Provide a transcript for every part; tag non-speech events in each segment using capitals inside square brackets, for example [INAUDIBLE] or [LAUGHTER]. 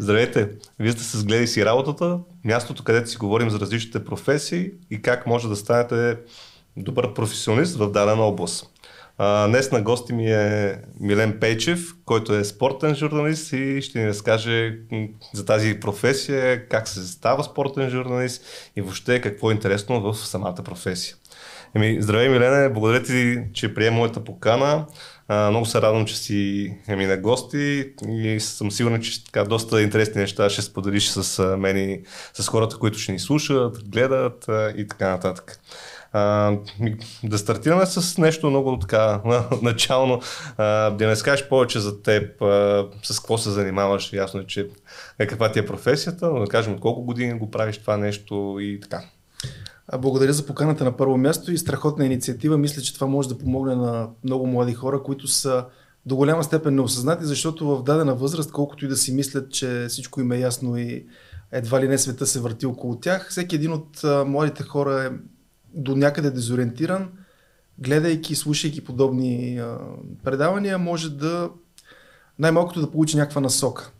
Здравейте! Вие сте с Гледай си работата, мястото, където си говорим за различните професии и как може да станете добър професионалист в дадена област. Днес на гости ми е Милен Пейчев, който е спортен журналист и ще ни разкаже за тази професия, как се става спортен журналист и въобще какво е интересно в самата професия. Еми, здравей Милене, благодаря ти, че приема моята покана. Много се радвам, че си еми, на гости и съм сигурен, че така, доста интересни неща ще споделиш с мен и с хората, които ще ни слушат, гледат и така нататък. А, да стартираме с нещо много така начално. Да не скажеш повече за теб, а, с какво се занимаваш. Ясно е, че е каква ти е професията, но да кажем от колко години го правиш това нещо и така. Благодаря за поканата на първо място и страхотна инициатива. Мисля, че това може да помогне на много млади хора, които са до голяма степен неосъзнати, защото в дадена възраст, колкото и да си мислят, че всичко им е ясно и едва ли не света се върти около тях, всеки един от младите хора е до някъде дезориентиран, гледайки, слушайки подобни предавания, може да най-малкото да получи някаква насока.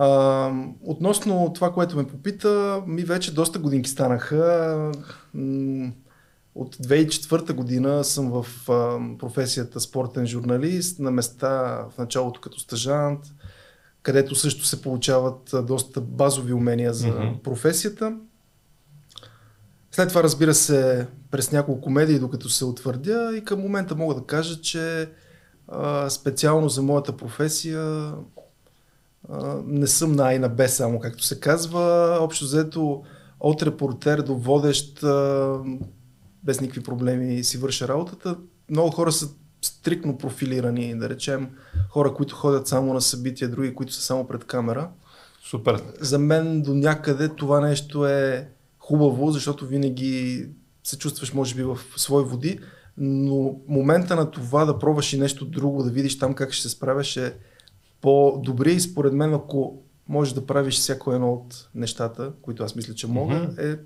А, относно това, което ме попита, ми вече доста годинки станаха. От 2004 година съм в професията спортен журналист, на места в началото като стажант, където също се получават доста базови умения за mm-hmm. професията. След това, разбира се, през няколко медии, докато се утвърдя и към момента мога да кажа, че а, специално за моята професия не съм на на Б само, както се казва. Общо взето от репортер до водещ без никакви проблеми си върша работата. Много хора са стрикно профилирани, да речем, хора, които ходят само на събития, други, които са само пред камера. Супер. За мен до някъде това нещо е хубаво, защото винаги се чувстваш, може би, в свои води, но момента на това да пробваш и нещо друго, да видиш там как ще се справяш е по-добри и според мен, ако можеш да правиш всяко едно от нещата, които аз мисля, че мога, mm-hmm. е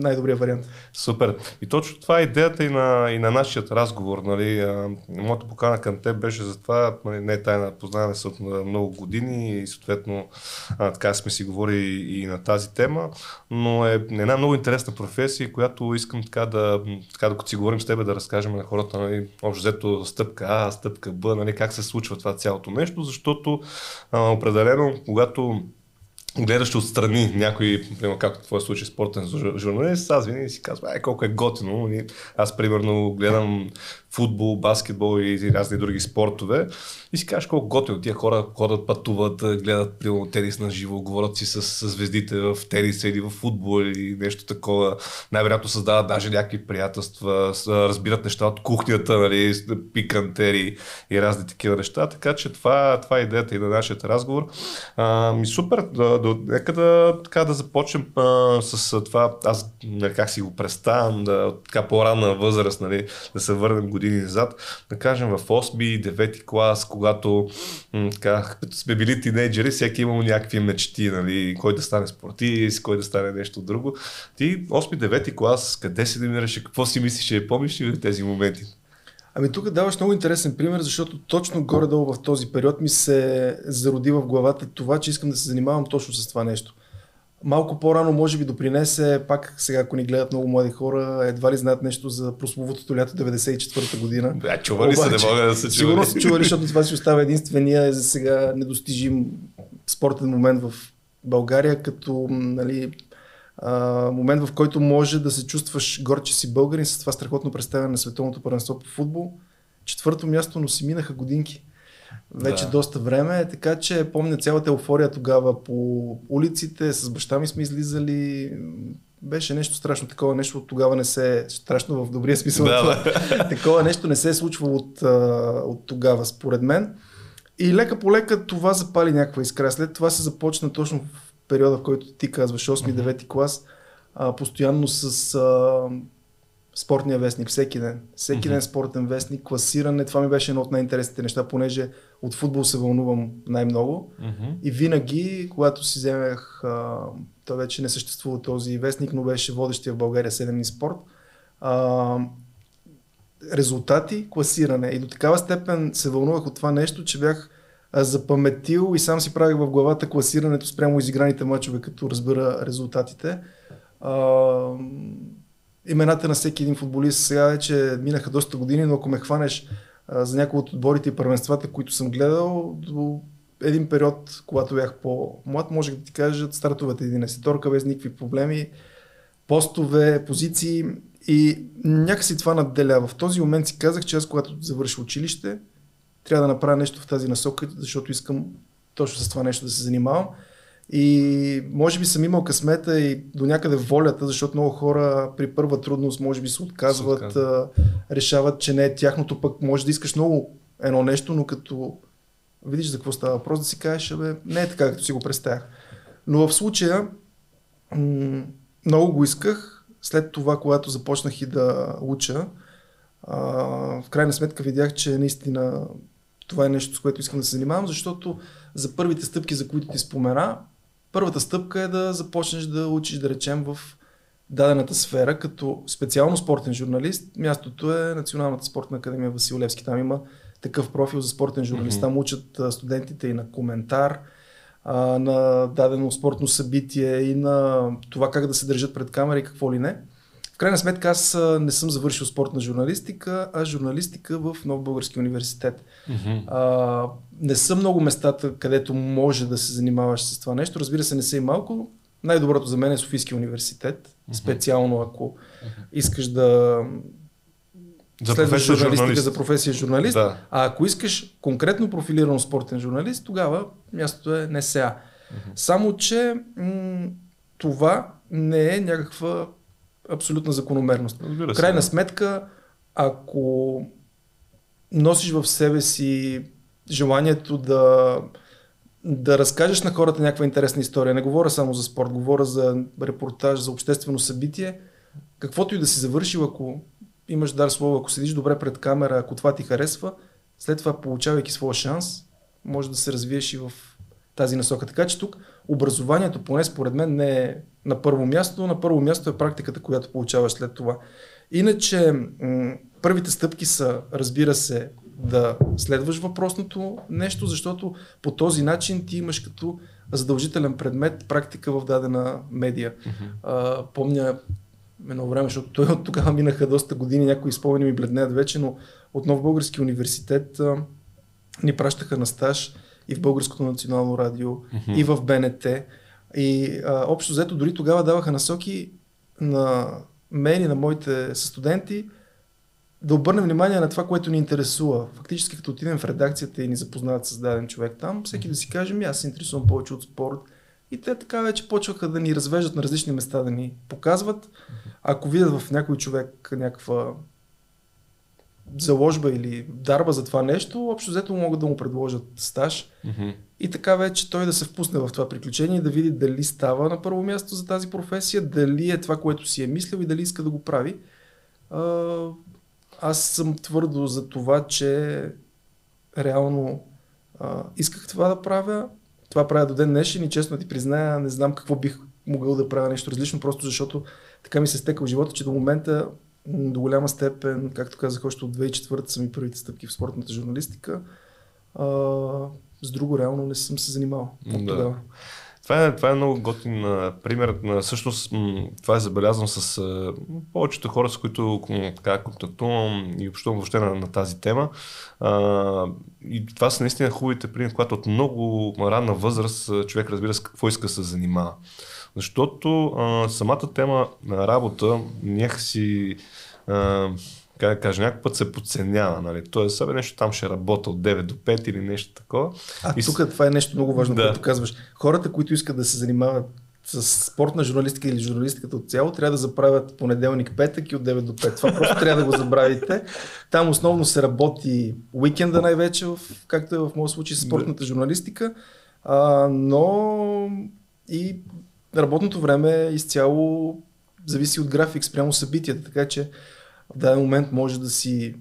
най-добрият вариант. Супер. И точно това е идеята и на, и на нашия разговор. Нали. моята покана към теб беше за това, нали, не е тайна, познаваме се от много години и съответно а, така сме си говорили и на тази тема, но е една много интересна професия, която искам така да, така докато си говорим с теб, да разкажем на хората, нали, общо взето стъпка А, стъпка Б, нали, как се случва това цялото нещо, защото а, определено, когато гледаш отстрани някой, примерно както в твоя случай спортен журналист, аз винаги си казвам, ай колко е готино. Аз примерно гледам футбол, баскетбол и разни други спортове. И си кажеш колко готино. Тия хора ходят, пътуват, гледат примерно тенис на живо, говорят си с, с звездите в тениса или в футбол или нещо такова. Най-вероятно създават даже някакви приятелства, разбират неща от кухнята, нали, пикантери и разни такива неща. Така че това, това е идеята и на нашия разговор. А, ми супер, да, да, нека да, така, да започнем а, с това, аз нали, как си го представям, да, така по-ранна възраст, нали, да се върнем години назад, да кажем в 8 9 клас, когато така, като сме били тинейджери, всеки е имал някакви мечти, нали, кой да стане спортист, кой да стане нещо друго. Ти 8-9 клас, къде се намираше, какво си мислиш, помниш ли тези моменти? Ами тук даваш много интересен пример, защото точно горе-долу в този период ми се зароди в главата това, че искам да се занимавам точно с това нещо малко по-рано може би допринесе, пак сега ако ни гледат много млади хора, едва ли знаят нещо за прословутото лято 94-та година. Да, чували се, не мога да се чували. Сигурно са чували, защото това си остава единствения за сега недостижим спортен момент в България, като нали, а, момент в който може да се чувстваш горд, че си българин с това страхотно представяне на световното първенство по футбол. Четвърто място, но си минаха годинки вече да. доста време, така че помня цялата еуфория тогава по улиците, с баща ми сме излизали, беше нещо страшно, такова нещо от тогава не се, страшно в добрия смисъл, да, това, [LAUGHS] такова нещо не се е случвало от, от тогава, според мен. И лека по лека това запали някаква искра. След това се започна точно в периода, в който ти казваш, 8-9 клас, а, постоянно с а, спортния вестник всеки ден. Всеки mm-hmm. ден спортен вестник, класиране. Това ми беше едно от най-интересните неща, понеже от футбол се вълнувам най-много. Mm-hmm. И винаги, когато си вземах, а, той вече не съществува този вестник, но беше водещия в България 7 спорт, а, резултати, класиране. И до такава степен се вълнувах от това нещо, че бях запаметил и сам си правих в главата класирането спрямо изиграните мачове, като разбера резултатите. А, имената на всеки един футболист сега вече минаха доста години, но ако ме хванеш за някои от отборите и първенствата, които съм гледал, до един период, когато бях по-млад, можех да ти кажа стартовете 11 без никакви проблеми, постове, позиции и някакси това надделя. В този момент си казах, че аз когато завърша училище, трябва да направя нещо в тази насока, защото искам точно с това нещо да се занимавам. И може би съм имал късмета и до някъде волята, защото много хора при първа трудност може би се отказват, се решават, че не е тяхното, пък може да искаш много едно нещо, но като видиш за какво става въпрос, да си кажеш, бе, не е така, като си го представях. Но в случая м- много го исках. След това, когато започнах и да уча, а, в крайна сметка видях, че наистина това е нещо, с което искам да се занимавам, защото за първите стъпки, за които ти спомена, първата стъпка е да започнеш да учиш, да речем, в дадената сфера, като специално спортен журналист. Мястото е Националната спортна академия Васил Левски. Там има такъв профил за спортен журналист. Mm-hmm. Там учат студентите и на коментар, а, на дадено спортно събитие и на това как да се държат пред камера и какво ли не. Крайна сметка аз не съм завършил спортна журналистика, а журналистика в Нов Български университет. Mm-hmm. А, не са много местата, където може да се занимаваш с това нещо. Разбира се, не са и малко. Най-доброто за мен е Софийския университет, mm-hmm. специално ако mm-hmm. искаш да за професия журналист. за професия журналист. Да. А ако искаш конкретно профилиран спортен журналист, тогава мястото е не сега. Mm-hmm. Само, че м- това не е някаква абсолютна закономерност. В крайна сметка, ако носиш в себе си желанието да, да разкажеш на хората някаква интересна история, не говоря само за спорт, говоря за репортаж, за обществено събитие, каквото и да си завършил, ако имаш дар слово, ако седиш добре пред камера, ако това ти харесва, след това получавайки своя шанс, може да се развиеш и в тази насока. Така че тук образованието, поне според мен, не е на първо място. На първо място е практиката, която получаваш след това. Иначе, м- първите стъпки са, разбира се, да следваш въпросното нещо, защото по този начин ти имаш като задължителен предмет практика в дадена медия. Mm-hmm. А, помня едно време, защото той от тогава минаха доста години, някои спомени ми бледнеят вече, но отново Български университет а, ни пращаха на стаж и в Българското национално радио, mm-hmm. и в БНТ. И а, общо взето дори тогава даваха насоки на мен и на моите студенти да обърнем внимание на това, което ни интересува. Фактически, като отидем в редакцията и ни запознават с даден човек там, всеки да си каже, ми аз се интересувам повече от спорт. И те така вече почваха да ни развеждат на различни места, да ни показват. Ако видят в някой човек някаква заложба или дарба за това нещо, общо взето могат да му предложат стаж. Mm-hmm. И така вече той да се впусне в това приключение и да види дали става на първо място за тази професия, дали е това, което си е мислил и дали иска да го прави. А, аз съм твърдо за това, че реално а, исках това да правя. Това правя до ден днешен и честно ти призная, не знам какво бих могъл да правя нещо различно, просто защото така ми се стека в живота, че до момента до голяма степен, както казах, още от 2004 са ми първите стъпки в спортната журналистика. А, с друго реално не съм се занимавал от да. тогава. Това е, това е много готин пример. Всъщност това е забелязвам с а, повечето хора, с които така, контактувам и общувам въобще на, на тази тема. А, и това са наистина хубавите примери, когато от много ранна възраст човек разбира с какво иска да се занимава. Защото а, самата тема на работа някакси а, как да кажа, някой път се подценява, нали? Тоест, себе нещо там ще работя от 9 до 5 или нещо такова. А и... тук това е нещо много важно, да. което казваш. Хората, които искат да се занимават с спортна журналистика или журналистиката от цяло, трябва да заправят понеделник, петък и от 9 до 5. Това просто трябва да го забравите. Там основно се работи уикенда най-вече, в, както е в моят случай с спортната журналистика, а, но и работното време изцяло зависи от график спрямо събитията, така че в даден момент може да си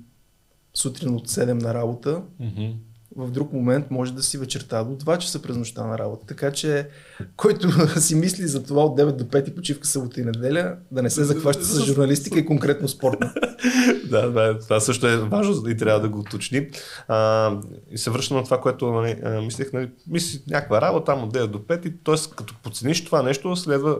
сутрин от 7 на работа, mm-hmm. В друг момент може да си вечерта до 2 часа през нощта на работа. Така че, който [LAUGHS] си мисли за това от 9 до 5 почивка събота и неделя, да не се захваща с журналистика и конкретно спортна. [LAUGHS] да, да, това също е важно и трябва да го уточним. А, и се връщам на това, което нали, мислех, нали, мисли някаква работа, там от 9 до 5, и т.е. като подцениш това нещо, следва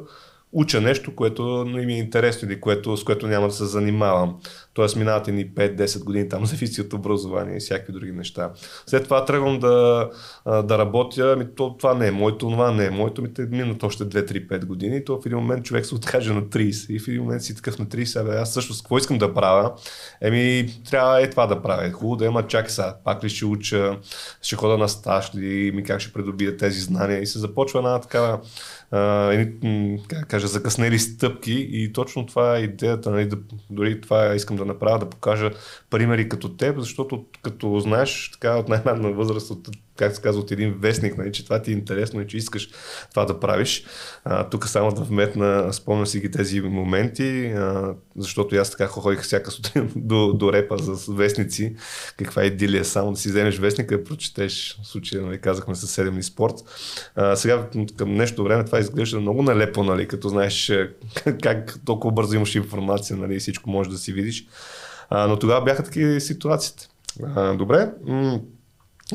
уча нещо, което не ми е интересно или което, с което няма да се занимавам. Тоест минават ни 5-10 години, там [LAUGHS] зависи от образование и всякакви други неща. След това тръгвам да, да работя, ми, то, това не е моето, това не е моето, ми те минат още 2-3-5 години, то в един момент човек се откаже на 30 и в един момент си такъв на 30, абе, аз също какво искам да правя? Еми, трябва е това да правя. Е хубаво да има чак сега, пак ли ще уча, ще хода на стаж и ми как ще придобия тези знания и се започва една такава как кажа, закъснели стъпки и точно това е идеята, нали, да, дори това искам да направя, да покажа примери като теб, защото като знаеш така от най-ранна възраст, от как се казва, от един вестник, нали, че това ти е интересно и че искаш това да правиш. А, тук само да вметна, спомням си ги тези моменти, а, защото аз така ходих всяка сутрин [LAUGHS] до, до репа за вестници. Каква е идилия, само да си вземеш вестника и прочетеш. В случая, нали, казахме със седемни спорт. А, сега към нещо време това изглежда много налепо, нали, като знаеш [LAUGHS] как толкова бързо имаш информация, нали, и всичко можеш да си видиш. А, но тогава бяха такива ситуациите. А, добре.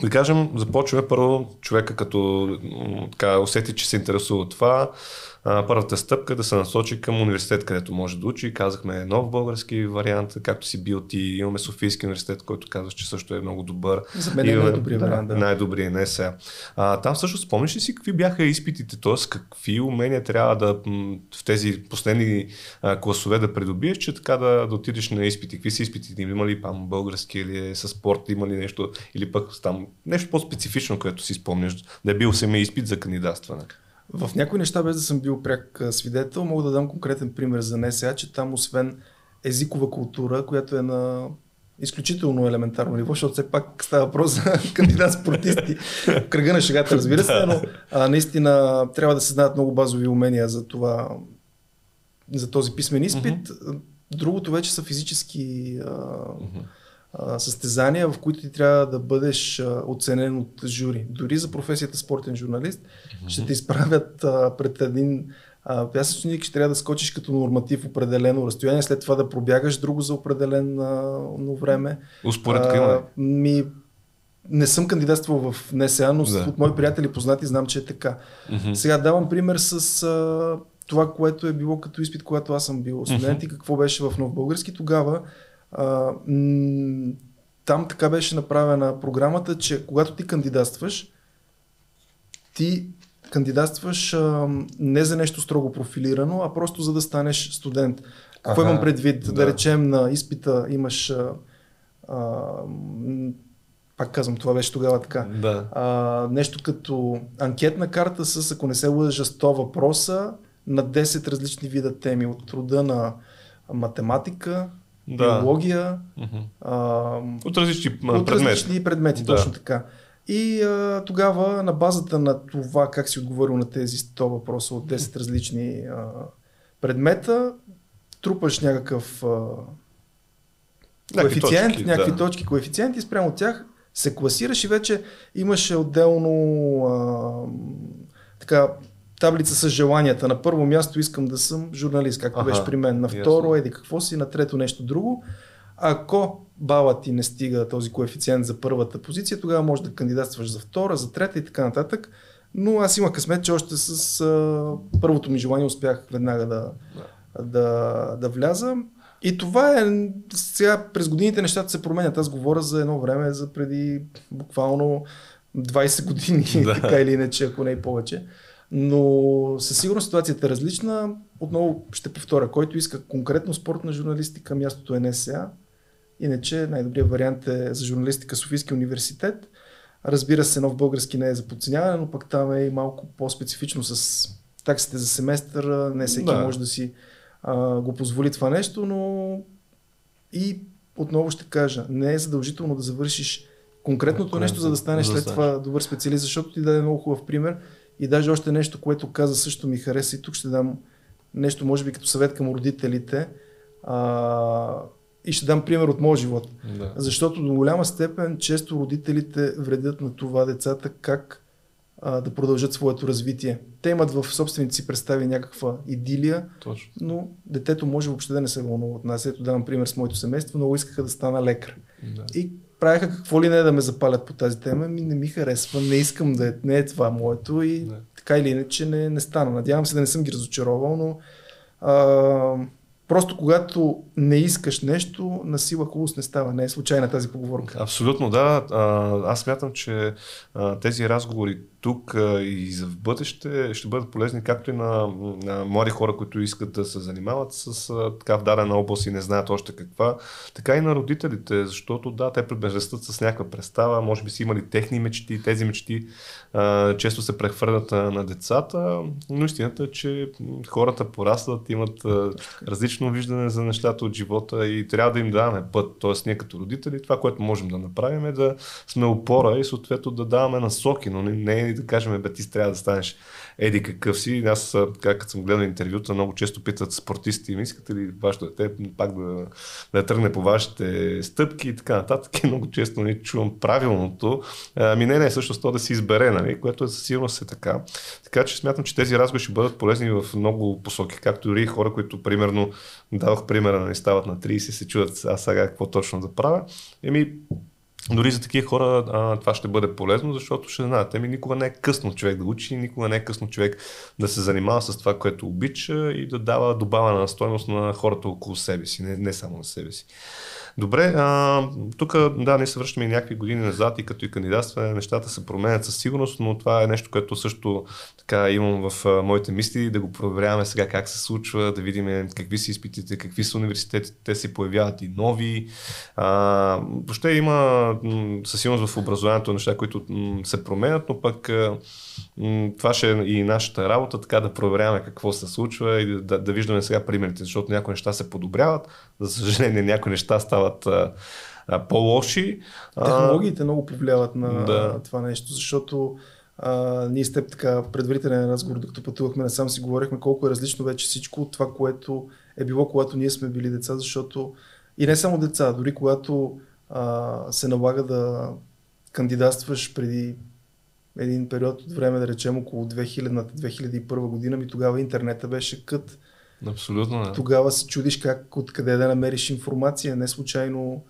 Да кажем, започваме първо човека като така, усети, че се интересува от това, а, първата стъпка е да се насочи към университет, където може да учи. Казахме нов български вариант, както си бил ти. Имаме Софийски университет, който казваш, че също е много добър. За мен е най-добрият да, вариант. Да. Най-добрият, не сега. А, там също спомниш ли си какви бяха изпитите, т.е. какви умения трябва да в тези последни а, класове да придобиеш, че така да, да отидеш на изпити. Какви са изпитите? Има ли пам български или е със спорт, има ли нещо, или пък там нещо по-специфично, което си спомняш, да е бил самия изпит за кандидатстване? В някои неща, без да съм бил пряк свидетел, мога да дам конкретен пример за НСА, че там освен езикова култура, която е на изключително елементарно ниво, защото все пак става въпрос за [LAUGHS] кандидат спортисти в кръга на шегата, разбира се, [LAUGHS] но а, наистина трябва да се знаят много базови умения за това, за този писмен изпит. Mm-hmm. Другото вече са физически а, mm-hmm състезания, в които ти трябва да бъдеш а, оценен от жури. Дори за професията спортен журналист mm-hmm. ще те изправят а, пред един пясъчник, ще трябва да скочиш като норматив определено разстояние, след това да пробягаш друго за определено време. Успоредка има ми, не съм кандидатствал в НСА, но да. от мои приятели познати знам, че е така. Mm-hmm. Сега давам пример с а, това, което е било като изпит, когато аз съм бил студент mm-hmm. и какво беше в Нов Български. Тогава а, м- там така беше направена програмата, че когато ти кандидатстваш, ти кандидатстваш а, не за нещо строго профилирано, а просто за да станеш студент. Какво ага, имам предвид? Да. да речем на изпита имаш а, а, пак казвам, това беше тогава така. Да. А, нещо като анкетна карта с, ако не се лъжа, 100 въпроса на 10 различни вида теми. От труда на математика, да. биология. Mm-hmm. А, от различни от предмети. предмети, да. точно така. И а, тогава на базата на това как си отговорил на тези 100 въпроса от 10 различни а, предмета, трупаш някакъв а, коефициент, точки, някакви да. точки, коефициенти, спрямо от тях се класираш и вече имаш отделно а, така таблица с желанията. На първо място искам да съм журналист, както ага, беше при мен. На второ, ясно. еди какво си, на трето нещо друго. Ако бала ти не стига този коефициент за първата позиция, тогава може да кандидатстваш за втора, за трета и така нататък. Но аз имах късмет, че още с а, първото ми желание успях веднага да, да, да вляза. И това е, сега през годините нещата се променят. Аз говоря за едно време, за преди буквално 20 години, да. така или иначе, ако не и повече. Но със сигурност ситуацията е различна. Отново ще повторя, който иска конкретно спортна журналистика, мястото е НСА. Иначе най-добрият вариант е за журналистика Софийски университет. Разбира се, нов български не е за подценяване, но пък там е и малко по-специфично с таксите за семестър. Не всеки да. може да си а, го позволи това нещо, но и отново ще кажа, не е задължително да завършиш конкретното Конкретно, нещо, за да станеш след това добър специалист, защото ти даде много хубав пример. И даже още нещо, което каза също ми хареса и тук ще дам нещо, може би като съвет към родителите. А, и ще дам пример от моят живот. Да. Защото до голяма степен често родителите вредят на това децата как а, да продължат своето развитие. Те имат в собствените си представи някаква идилия, Точно. но детето може въобще да не се вълнува от нас. Ето давам пример с моето семейство, много искаха да стана лекар. Да. И правеха какво ли не да ме запалят по тази тема, ми не ми харесва, не искам да е, не е това моето и Да. така или иначе не, не стана. Надявам се да не съм ги разочаровал, но а, просто когато не искаш нещо, на сила хубост не става. Не е случайна тази поговорка. Абсолютно, да. Аз смятам, че тези разговори тук и за в бъдеще ще бъдат полезни както и на, на млади хора, които искат да се занимават с така в дадена област и не знаят още каква, така и на родителите, защото да, те предбежестат с някаква представа, може би си имали техни мечти, тези мечти често се прехвърлят на децата, но истината е, че хората порастват, имат различно виждане за нещата от живота и трябва да им даваме път. Тоест, ние като родители, това, което можем да направим е да сме опора и съответно да даваме насоки, но не, не е да кажем, бе, ти трябва да станеш еди какъв си. Аз, като съм гледал интервюта, много често питат спортисти, искате ли вашето дете пак да, да тръгне по вашите стъпки и така нататък. И много често не чувам правилното. Ами не, не, всъщност то да си избере, нали, което е със сигурност е така. Така че смятам, че тези разговори ще бъдат полезни в много посоки, както дори хора, които примерно дадох примера, не стават на 30 се чудят аз сега какво точно да правя. Еми, дори за такива хора а, това ще бъде полезно, защото ще знаят, ами никога не е късно човек да учи, никога не е късно човек да се занимава с това, което обича и да дава добавена стойност на хората около себе си, не, не само на себе си. Добре, тук да, ние се връщаме и някакви години назад и като и кандидатстване, нещата се променят със сигурност, но това е нещо, което също така имам в моите мисли, да го проверяваме сега как се случва, да видим какви са изпитите, какви са университетите, те се появяват и нови. А, въобще има със сигурност в образованието неща, които се променят, но пък а, това ще е и нашата работа, така да проверяваме какво се случва и да, да виждаме сега примерите, защото някои неща се подобряват, за съжаление някои неща стават а, а, по-лоши. Технологиите много повлияват на Да. това нещо, защото а, ние с теб така предварителен разговор, докато пътувахме насам си говорихме колко е различно вече всичко от това, което е било, когато ние сме били деца, защото и не само деца, дори когато а, се налага да кандидатстваш преди един период от време, да речем около 2000-2001 година, ми тогава интернета беше кът. Абсолютно. Да. Тогава се чудиш как, откъде да намериш информация, не случайно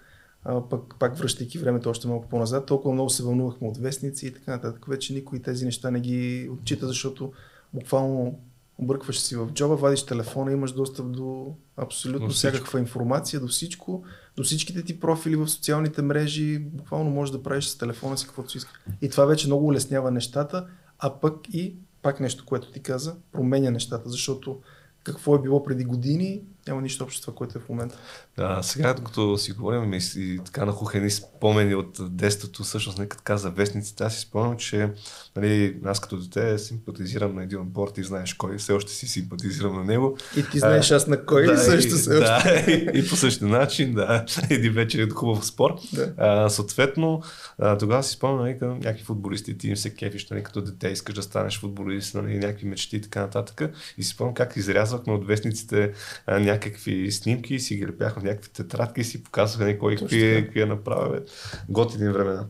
а, пък, пак връщайки времето още малко по-назад, толкова много се вълнувахме от вестници и така нататък. Вече никой тези неща не ги отчита, защото буквално объркваш си в джоба, вадиш телефона, имаш достъп до абсолютно До всякаква информация, до всичко, до всичките ти профили в социалните мрежи, буквално можеш да правиш с телефона си каквото си искаш. И това вече много улеснява нещата, а пък и пак нещо, което ти каза, променя нещата, защото какво е било преди години, няма нищо общо с това, което е в момента. Да, сега, докато си говорим и, така нахух едни спомени от детството, всъщност, нека така за вестниците, аз си спомням, че нали, аз като дете симпатизирам на един отбор, ти знаеш кой, все още си симпатизирам на него. И ти знаеш аз на кой да, също се да, и, и по същия начин, да, един вечер е хубав спор. Да. А, съответно, а, тогава си спомням, нали, към някакви футболисти, ти им се кефиш, нали, като дете искаш да станеш футболист, нали, някакви мечти и така нататък. И си спомням как изрязвахме от вестниците а, някакви снимки и си ги лепяхме в някакви тетрадки и си показваха нали, кой какви, какви е направил. Готини времена.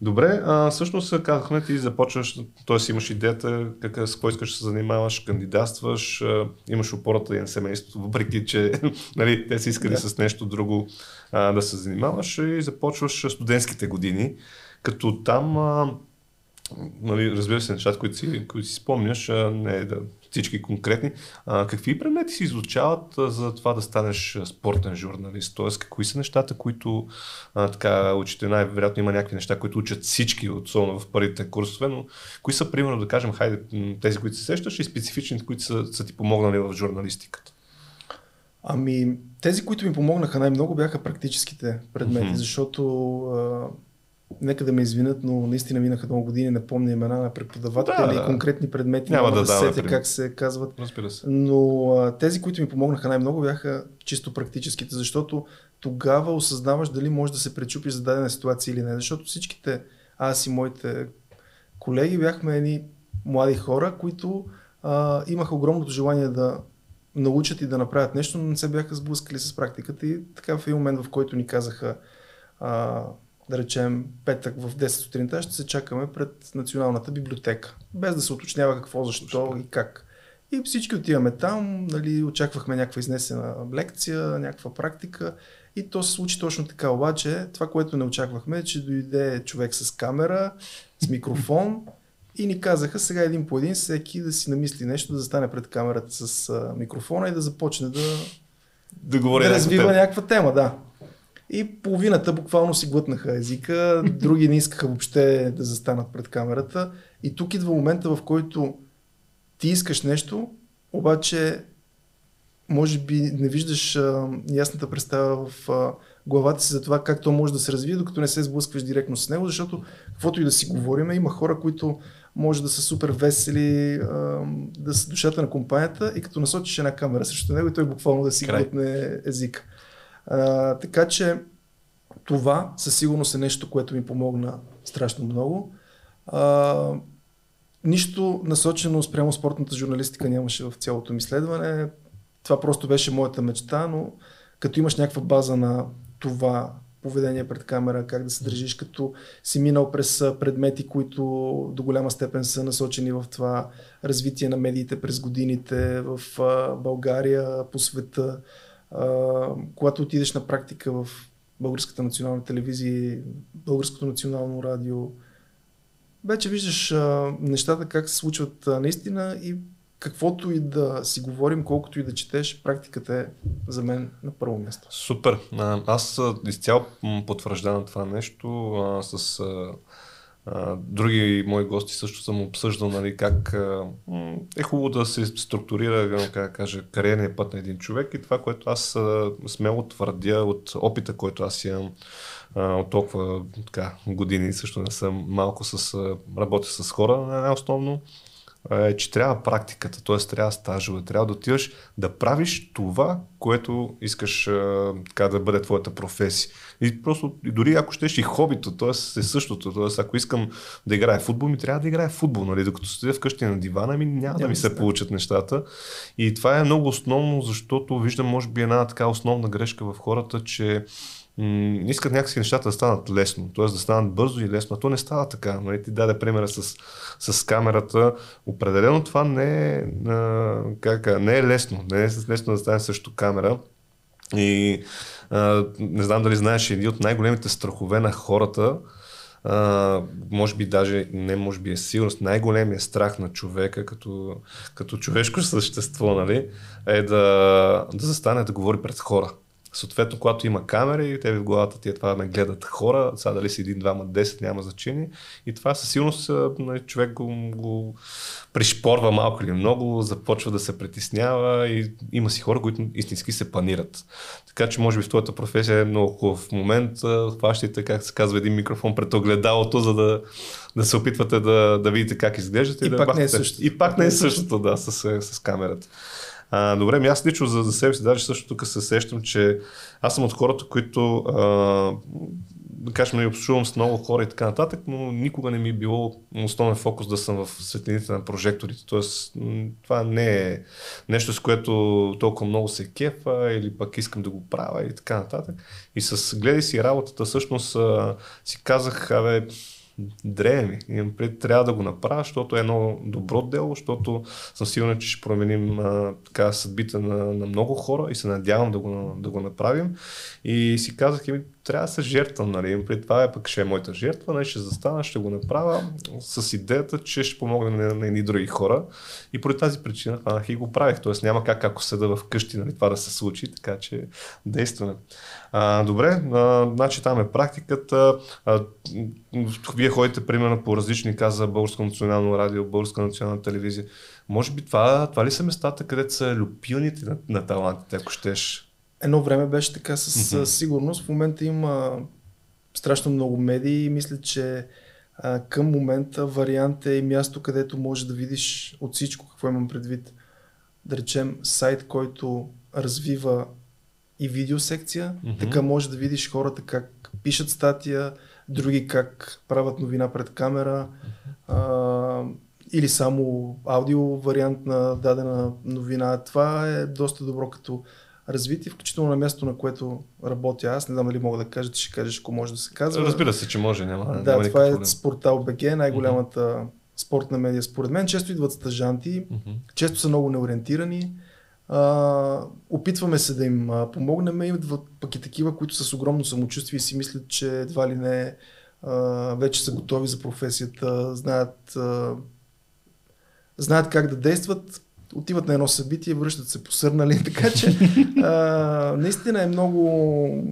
Добре, а, всъщност казахме, ти започваш, т.е. имаш идеята как, с кой искаш да се занимаваш, кандидатстваш, а, имаш опората и на семейството, въпреки че [LAUGHS] нали, те са искали Да. с нещо друго а, да се занимаваш и започваш студентските години, като там а, нали, разбира се, нещата, които си, които си спомняш, не е да всички конкретни. А, какви предмети се изучават а, за това да станеш спортен журналист? Тоест, какви са нещата, които а, така учите? Най-вероятно има някакви неща, които учат всички, особено в първите курсове, но кои са, примерно, да кажем, хайде, тези, които се сещаш и специфичните, които са, са ти помогнали в журналистиката? Ами, тези, които ми помогнаха най-много бяха практическите предмети, Мгм. защото нека да ме извинят, но наистина минаха много години, не помня имена на преподаватели Да, и да. конкретни предмети, Няма няма, да да, сетя как се казват. Разбира се. Но а, тези, които ми помогнаха най-много бяха чисто практическите, защото тогава осъзнаваш дали можеш да се пречупиш за дадена ситуация или не. Защото всичките, аз и моите колеги бяхме едни млади хора, които а, имаха огромното желание да научат и да направят нещо, но не се бяха сблъскали с практиката. И така в един момент, в който ни казаха а, да речем петък в 10 сутринта, ще се чакаме пред Националната библиотека. Без да се уточнява какво, защо и как. И всички отиваме там, нали, очаквахме някаква изнесена лекция, някаква практика и то се случи точно така. Обаче това, което не очаквахме е, че дойде човек с камера, с микрофон и ни казаха сега един по един всеки да си намисли нещо, да застане пред камерата с микрофона и да започне да, да, говори да развива някаква тема. Да. И половината буквално си глътнаха езика, [LAUGHS] други не искаха въобще да застанат пред камерата. И тук идва момента, в който ти искаш нещо, обаче може би не виждаш а, ясната представа в а, главата си за това как то може да се развие, докато не се сблъскваш директно с него, защото каквото и да си говорим, има хора, които може да са супер весели, а, да са душата на компанията и като насочиш една камера срещу него и той буквално да си глътне език. Така че това със сигурност е нещо, което ми помогна страшно много. А, нищо насочено спрямо спортната журналистика нямаше в цялото ми изследване. Това просто беше моята мечта, но като имаш някаква база на това поведение пред камера, как да се държиш, като си минал през предмети, които до голяма степен са насочени в това развитие на медиите през годините в България, по света. Когато отидеш на практика в Българската национална телевизия, Българското национално радио, вече виждаш нещата как се случват наистина и каквото и да си говорим, колкото и да четеш, практиката е за мен на първо място. Супер. Аз изцяло потвърждавам това нещо а, с а, а, други мои гости също съм обсъждал нали, как е хубаво да се структурира как кажа, кариерния път на един човек. И това, което аз смело твърдя от опита, който аз имам от толкова така, години, също не съм малко с, работя с хора най-основно е, че трябва практиката, т.е. трябва стажове, трябва да отиваш да правиш това, което искаш е, така да бъде твоята професия. И просто, и дори ако щеш и хобито, т.е. е същото, т.е. ако искам да играя футбол, ми трябва да играя футбол, нали? докато стоя вкъщи на дивана, ми няма, няма да ми се получат нещата. И това е много основно, защото виждам, може би, една така основна грешка в хората, че искат някакси нещата да станат лесно, т.е. да станат бързо и лесно, а то не става така. Нали? Ти даде примера с, с камерата. Определено това не е, а, как, не е лесно. Не е лесно да стане също камера. И а, не знам дали знаеш, един от най-големите страхове на хората, а, може би даже, не може би е сигурност, най-големият страх на човека като, като човешко същество, нали, е да, да застане да говори пред хора. Съответно, когато има камери, те в главата ти е това ме гледат хора, сега дали си един, двама, десет, няма значение. И това със сигурност нали, човек го, го пришпорва малко или много, започва да се притеснява и има си хора, които истински се панират. Така че може би в твоята професия е много хубав момент. Хващайте, как се казва, един микрофон пред огледалото, за да, да се опитвате да, да видите как изглеждате. И, и пак да не е същото. И пак не е същото, да, с, с камерата. А, добре, ми аз лично за, за себе си, даже също тук се сещам, че аз съм от хората, които а, да кажем, общувам с много хора и така нататък, но никога не ми е било основен фокус да съм в светлините на прожекторите. Тоест, това не е нещо, с което толкова много се кефа или пък искам да го правя и така нататък. И с гледай си работата, всъщност си казах, абе, дреме ми. Имам пред, трябва да го направя, защото е едно добро дело, защото съм сигурен, че ще променим а, така съдбите на, на много хора и се надявам да го, да го направим. И си казах, еми, трябва да се жертвам, нали? При това е пък ще е моята жертва, нали? ще застана, ще го направя с идеята, че ще помогна на, на едни други хора. И поради тази причина хванах и го правих. Тоест няма как, ако седа в къщи, нали, това да се случи, така че действаме. А, добре, а, значи там е практиката. А, вие ходите примерно по различни каза Българско национално радио, Българска национална телевизия. Може би това, това ли са местата, където са любилните на, на талантите, ако щеш? Едно време беше така със mm-hmm. сигурност. В момента има страшно много медии и мисля, че а, към момента вариант е и място, където можеш да видиш от всичко какво имам предвид. Да речем сайт, който развива и видеосекция, mm-hmm. така може да видиш хората как пишат статия, други как правят новина пред камера mm-hmm. а, или само аудио вариант на дадена новина. Това е доста добро като развитие, включително на място, на което работя аз. Не знам дали мога да кажа, ти ще кажеш, ако може да се казва. Разбира се, че може, няма. Да, няма това е проблем. Спортал БГ, най-голямата uh-huh. спортна медия. Според мен често идват стъжанти, uh-huh. често са много неориентирани. А, опитваме се да им помогнем. Идват пък и такива, които с огромно самочувствие и си мислят, че едва ли не а, вече са готови за професията, знаят, а, знаят как да действат, отиват на едно събитие, връщат се посърнали, [LAUGHS] така че а, наистина е много,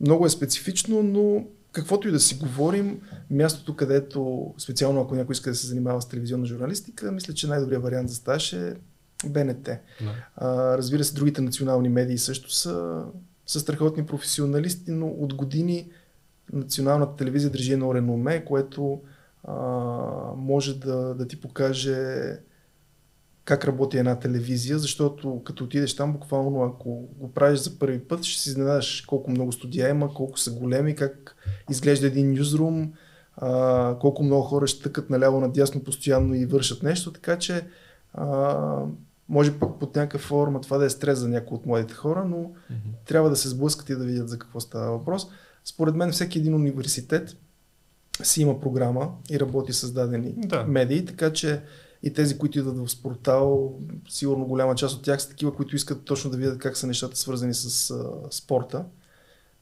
много е специфично, но каквото и да си говорим, мястото, където, специално ако някой иска да се занимава с телевизионна журналистика, мисля, че най-добрият вариант за стаж е БНТ. Да. А, разбира се, другите национални медии също са, са страхотни професионалисти, но от години националната телевизия държи едно реноме, което а, може да, да ти покаже как работи една телевизия, защото като отидеш там, буквално ако го правиш за първи път, ще си изненадаш колко много студия има, колко са големи, как изглежда един нюзрум, а, колко много хора ще тъкат наляво надясно постоянно и вършат нещо, така че а, може пък под някаква форма това да е стрес за някои от младите хора, но mm-hmm. трябва да се сблъскат и да видят за какво става въпрос. Според мен всеки един университет си има програма и работи с дадени да. медии, така че и тези, които идват в спортал, сигурно голяма част от тях са такива, които искат точно да видят как са нещата свързани с а, спорта.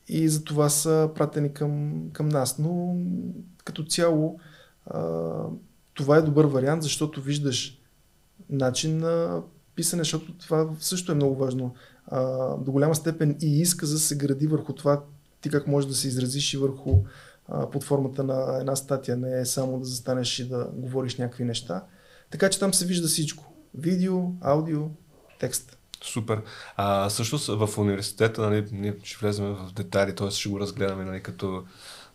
И за това са пратени към, към нас. Но като цяло а, това е добър вариант, защото виждаш начин на писане, защото това също е много важно. А, до голяма степен и изказа се гради върху това ти как можеш да се изразиш и върху а, под формата на една статия. Не е само да застанеш и да говориш някакви неща. Така че там се вижда всичко. Видео, аудио, текст. Супер. А също в университета, нали, ние ще влезем в детайли, т.е. ще го разгледаме нали, като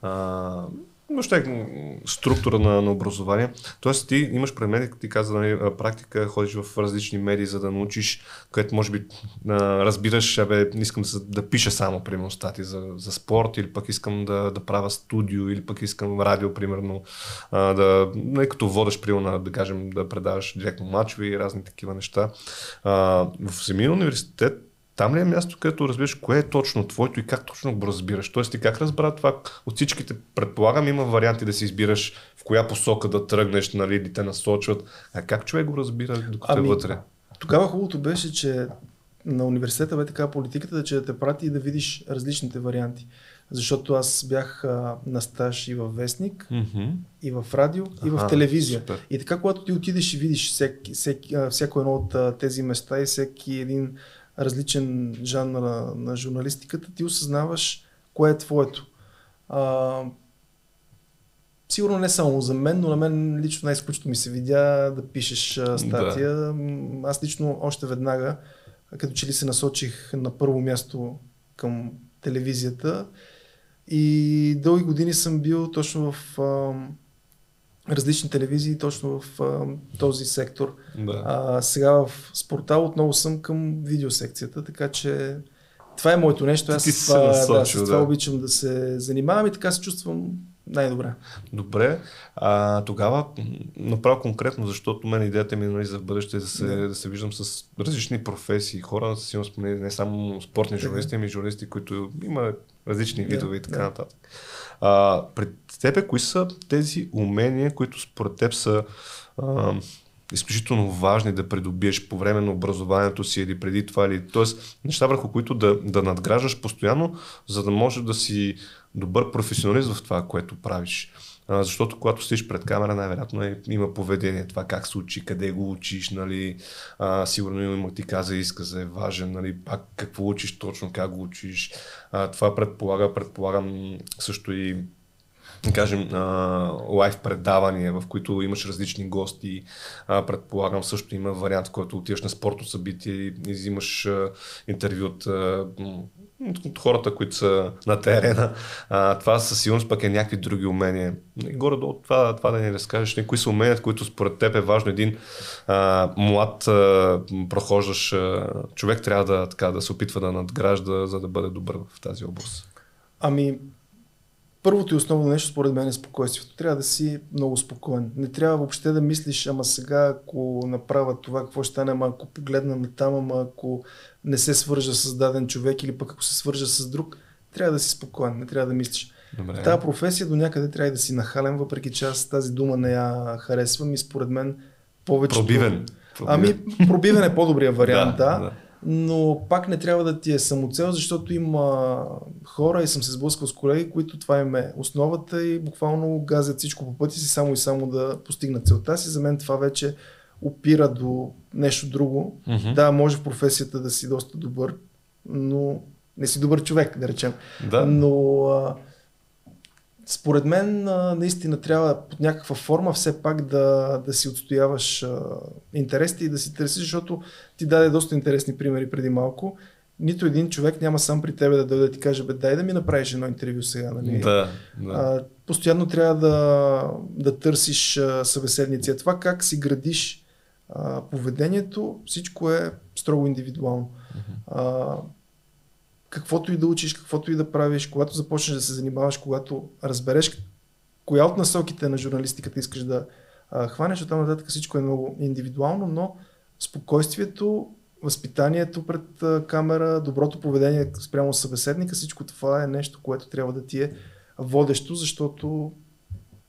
а, въобще структура на, на образование. Тоест ти имаш предмет, ти каза, нали, практика, ходиш в различни медии, за да научиш, където може би а, разбираш, абе, искам да, да пиша само, примерно, стати за, за спорт, или пък искам да, да правя студио, или пък искам радио, примерно, а, да, нали, като водиш, примерно, да кажем, да предаваш директно мачове и разни такива неща. А, в Семейния университет там ли е място, където разбираш кое е точно твоето и как точно го разбираш? Тоест ти как разбра това от всичките? Предполагам има варианти да си избираш в коя посока да тръгнеш, нали, да те насочват. А как човек го разбира докато е ами, е вътре? Тогава хубавото беше, че на университета бе така политиката, че да те прати и да видиш различните варианти. Защото аз бях а, на стаж и във Вестник, mm-hmm. и в радио, и в телевизия. Супер. И така, когато ти отидеш и видиш всеки, всеки, всяко едно от а, тези места и всеки един различен жанр на, на журналистиката, ти осъзнаваш кое е твоето. А, сигурно не само за мен, но на мен лично най-скучно ми се видя да пишеш статия. Да. Аз лично още веднага, като че ли се насочих на първо място към телевизията и дълги години съм бил точно в а, различни телевизии точно в а, този сектор. Да. А, сега в спортал отново съм към видеосекцията, така че това е моето нещо. Аз с това, насочил, да, с това да. обичам да се занимавам и така се чувствам най-добре. Добре. А, тогава направо конкретно, защото мен идеята ми е нали, за бъдеще да се, да. да се виждам с различни професии, хора, с не само спортни журналисти, ами журналисти, които има различни видове да, и така да. нататък. А, пред теб, кои са тези умения, които според теб са а, изключително важни да придобиеш по време на образованието си или преди това, или, т.е. неща върху които да, да надграждаш постоянно, за да можеш да си добър професионалист в това, което правиш. Защото когато стоиш пред камера, най-вероятно е, има поведение, това как се учи, къде го учиш, нали, а, сигурно има ти каза изказа е важен, нали, пак какво учиш точно, как го учиш. А, това предполага, предполагам също и кажем, лайв предавания, в които имаш различни гости. А, предполагам също има вариант, в който отиваш на спортно събитие и взимаш интервю от от хората, които са на терена. А, това със сигурност пък е някакви други умения. И горе-долу това, това да ни разкажеш, кои са уменията, които според теб е важно един а, млад а, прохождаш а, човек трябва да, така, да се опитва да надгражда, за да бъде добър в тази област. Ами, Първото и основно нещо според мен е спокойствието. Трябва да си много спокоен. Не трябва въобще да мислиш, ама сега ако направя това, какво ще стане, ама ако погледна на там, ама ако не се свържа с даден човек или пък ако се свържа с друг, трябва да си спокоен, не трябва да мислиш. Добре. Тази професия до някъде трябва да си нахален, въпреки че аз тази дума не я харесвам и според мен повече. Пробивен. Ами, пробивен е по-добрия [LAUGHS] вариант, да, да. Но пак не трябва да ти е самоцел, защото има хора и съм се сблъскал с колеги, които това им е основата и буквално газят всичко по пъти си, само и само да постигнат целта си. За мен това вече опира до нещо друго. Mm-hmm. Да, може в професията да си доста добър, но не си добър човек, да речем. Да. Но а, според мен наистина трябва под някаква форма все пак да, да си отстояваш интересите и да си търсиш, защото ти даде доста интересни примери преди малко. Нито един човек няма сам при тебе да дойде да ти каже, бе, дай да ми направиш едно интервю сега. Нали? Да, да. А, постоянно трябва да, да търсиш а, събеседници. Това как си градиш а, поведението, всичко е строго индивидуално. А, каквото и да учиш, каквото и да правиш, когато започнеш да се занимаваш, когато разбереш коя от насоките на журналистиката искаш да а, хванеш, оттам нататък всичко е много индивидуално, но спокойствието, възпитанието пред а, камера, доброто поведение спрямо събеседника, всичко това е нещо, което трябва да ти е водещо, защото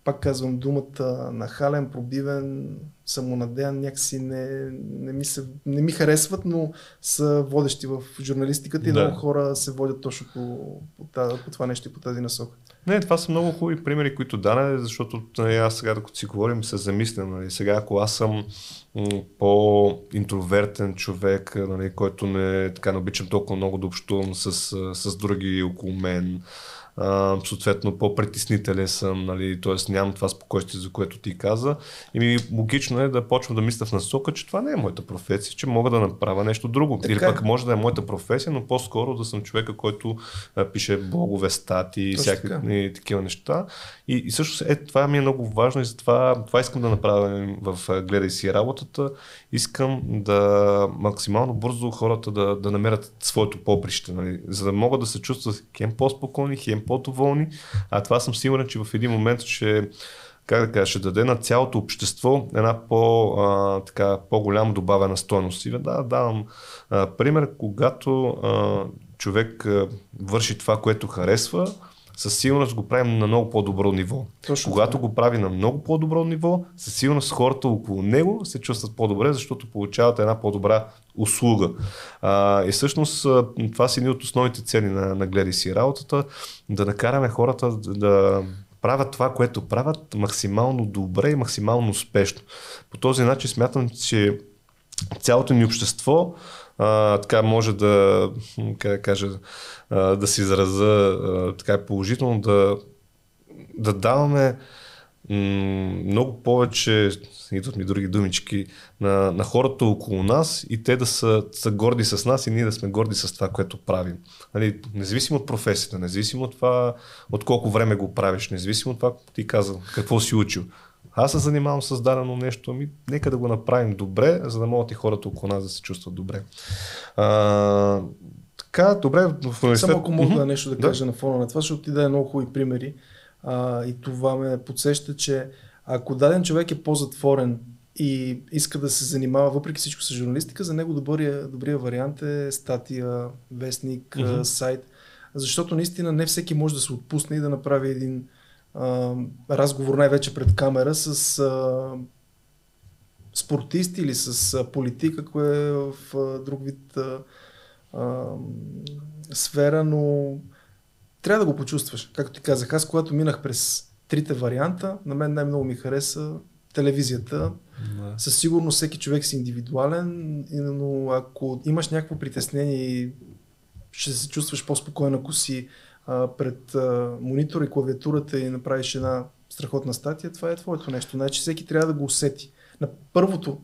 пак казвам думата нахален, пробивен, самонадеян, някакси не, не, ми се, не ми харесват, но са водещи в журналистиката и да. много хора се водят точно по, по, по това нещо и по тази насока. Не, това са много хубави примери, които дана, защото нали, аз сега, докато си говорим, се замисля. Нали, сега, ако аз съм по-интровертен човек, нали, който не, така, не обичам толкова много да общувам с, с други около мен, а, съответно по-притеснителен съм, нали, т.е. нямам това спокойствие, за което ти каза. И ми логично е да почвам да мисля в насока, че това не е моята професия, че мога да направя нещо друго. Така. Или е. пък може да е моята професия, но по-скоро да съм човека, който а, пише блогове, стати и всякакви такива неща. И, и също е, това ми е много важно и затова това искам да направя в Гледай си работата. Искам да максимално бързо хората да, да намерят своето поприще, нали, за да могат да се чувстват хем по-спокойни, хем по-доволни, а това съм сигурен, че в един момент ще как да кажа, ще даде на цялото общество една по, а, така, по-голяма добавена стойност. И да, давам а, пример, когато а, човек а, върши това, което харесва, със сигурност го правим на много по-добро ниво. Точно Когато го прави на много по-добро ниво, със сигурност хората около него се чувстват по-добре, защото получават една по-добра услуга. А, и всъщност това са едни от основните цели на, на Гледай си работата, да накараме хората да правят това, което правят максимално добре и максимално успешно. По този начин смятам, че цялото ни общество а, така може да, как да кажа, а, да се израза а, така положително, да, да даваме много повече, идват ми други думички, на, на хората около нас и те да са, са горди с нас и ние да сме горди с това, което правим. Нали, независимо от професията, независимо от това от колко време го правиш, независимо от това, ти каза, какво си учил аз се занимавам с дадено нещо, ами нека да го направим добре, за да могат и хората около нас да се чувстват добре. А, така, добре, в университет... Само ако мога mm-hmm. нещо да кажа да. на фона на това, защото ти даде много хубави примери а, и това ме подсеща, че ако даден човек е по-затворен и иска да се занимава въпреки всичко с журналистика, за него добрия, добрия вариант е статия, вестник, mm-hmm. сайт, защото наистина не всеки може да се отпусне и да направи един а, разговор най-вече пред камера с а, спортист или с а, политик, ако е в а, друг вид а, а, сфера, но трябва да го почувстваш. Както ти казах, аз когато минах през трите варианта, на мен най-много ми хареса телевизията. Да. Със сигурност всеки човек си индивидуален, но ако имаш някакво притеснение и ще се чувстваш по-спокойно, ако си а, пред а, монитора и клавиатурата и направиш една страхотна статия, това е твоето нещо. Значи всеки трябва да го усети. На първото,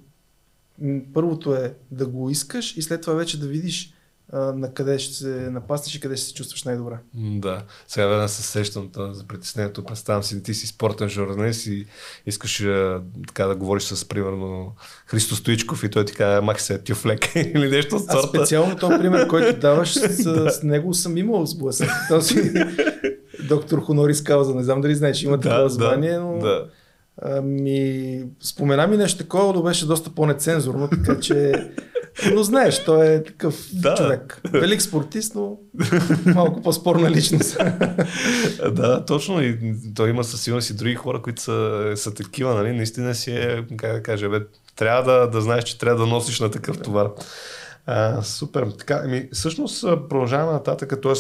първото е да го искаш и след това вече да видиш на къде ще се напаснеш и къде ще се чувстваш най-добре. Да, сега веднага се сещам за притеснението. Представям си, ти си спортен журналист и искаш така да говориш с, примерно, Христо Стоичков и той ти казва, мах се тюфлек [LAUGHS] или нещо от сорта. А специално този пример, който даваш, с, [LAUGHS] с него съм имал сблъсък. Този, [LAUGHS] доктор Хонорис Кауза. Не знам дали знаеш, има такова да, звание, но... Да. Ами, спомена ми нещо такова, но беше доста по-нецензурно, така че... Но знаеш, той е такъв Да. човек. Велик спортист, но малко по-спорна личност. [LAUGHS] Да, точно. И той има със сигурност и други хора, които са, са такива, нали? Наистина си е, как да кажа, бе, трябва да, да знаеш, че трябва да носиш на такъв товар. А, супер. Така, ами, всъщност продължаваме нататък, т.е.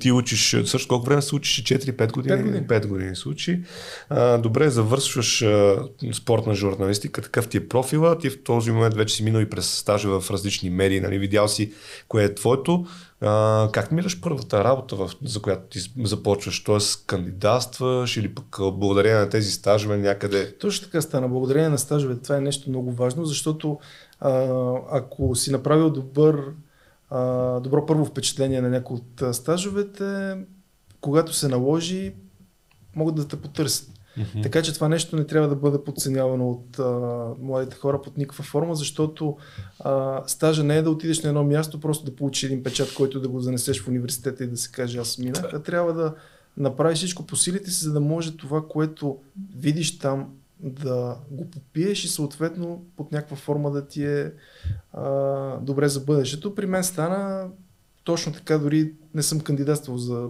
ти учиш, също колко време се учиш? 4-5 години? Пет години. 5 години се учи. А, добре, завършваш а, спортна журналистика, такъв ти е профила, ти в този момент вече си минал и през стажа в различни медии, нали? видял си кое е твоето. А, как мираш първата работа, в, за която ти започваш? Тоест кандидатстваш или пък благодарение на тези стажове някъде? Точно така стана. Благодарение на стажовете. Това е нещо много важно, защото а, ако си направил добър, а, добро първо впечатление на някои от стажовете, когато се наложи, могат да те потърсят. Така че това нещо не трябва да бъде подценявано от а, младите хора под никаква форма, защото а, стажа не е да отидеш на едно място, просто да получиш един печат, който да го занесеш в университета и да се каже аз минах, а трябва да направиш всичко по силите си, за да може това, което видиш там, да го попиеш и съответно под някаква форма да ти е а, добре за бъдещето. При мен стана точно така, дори не съм кандидатствал за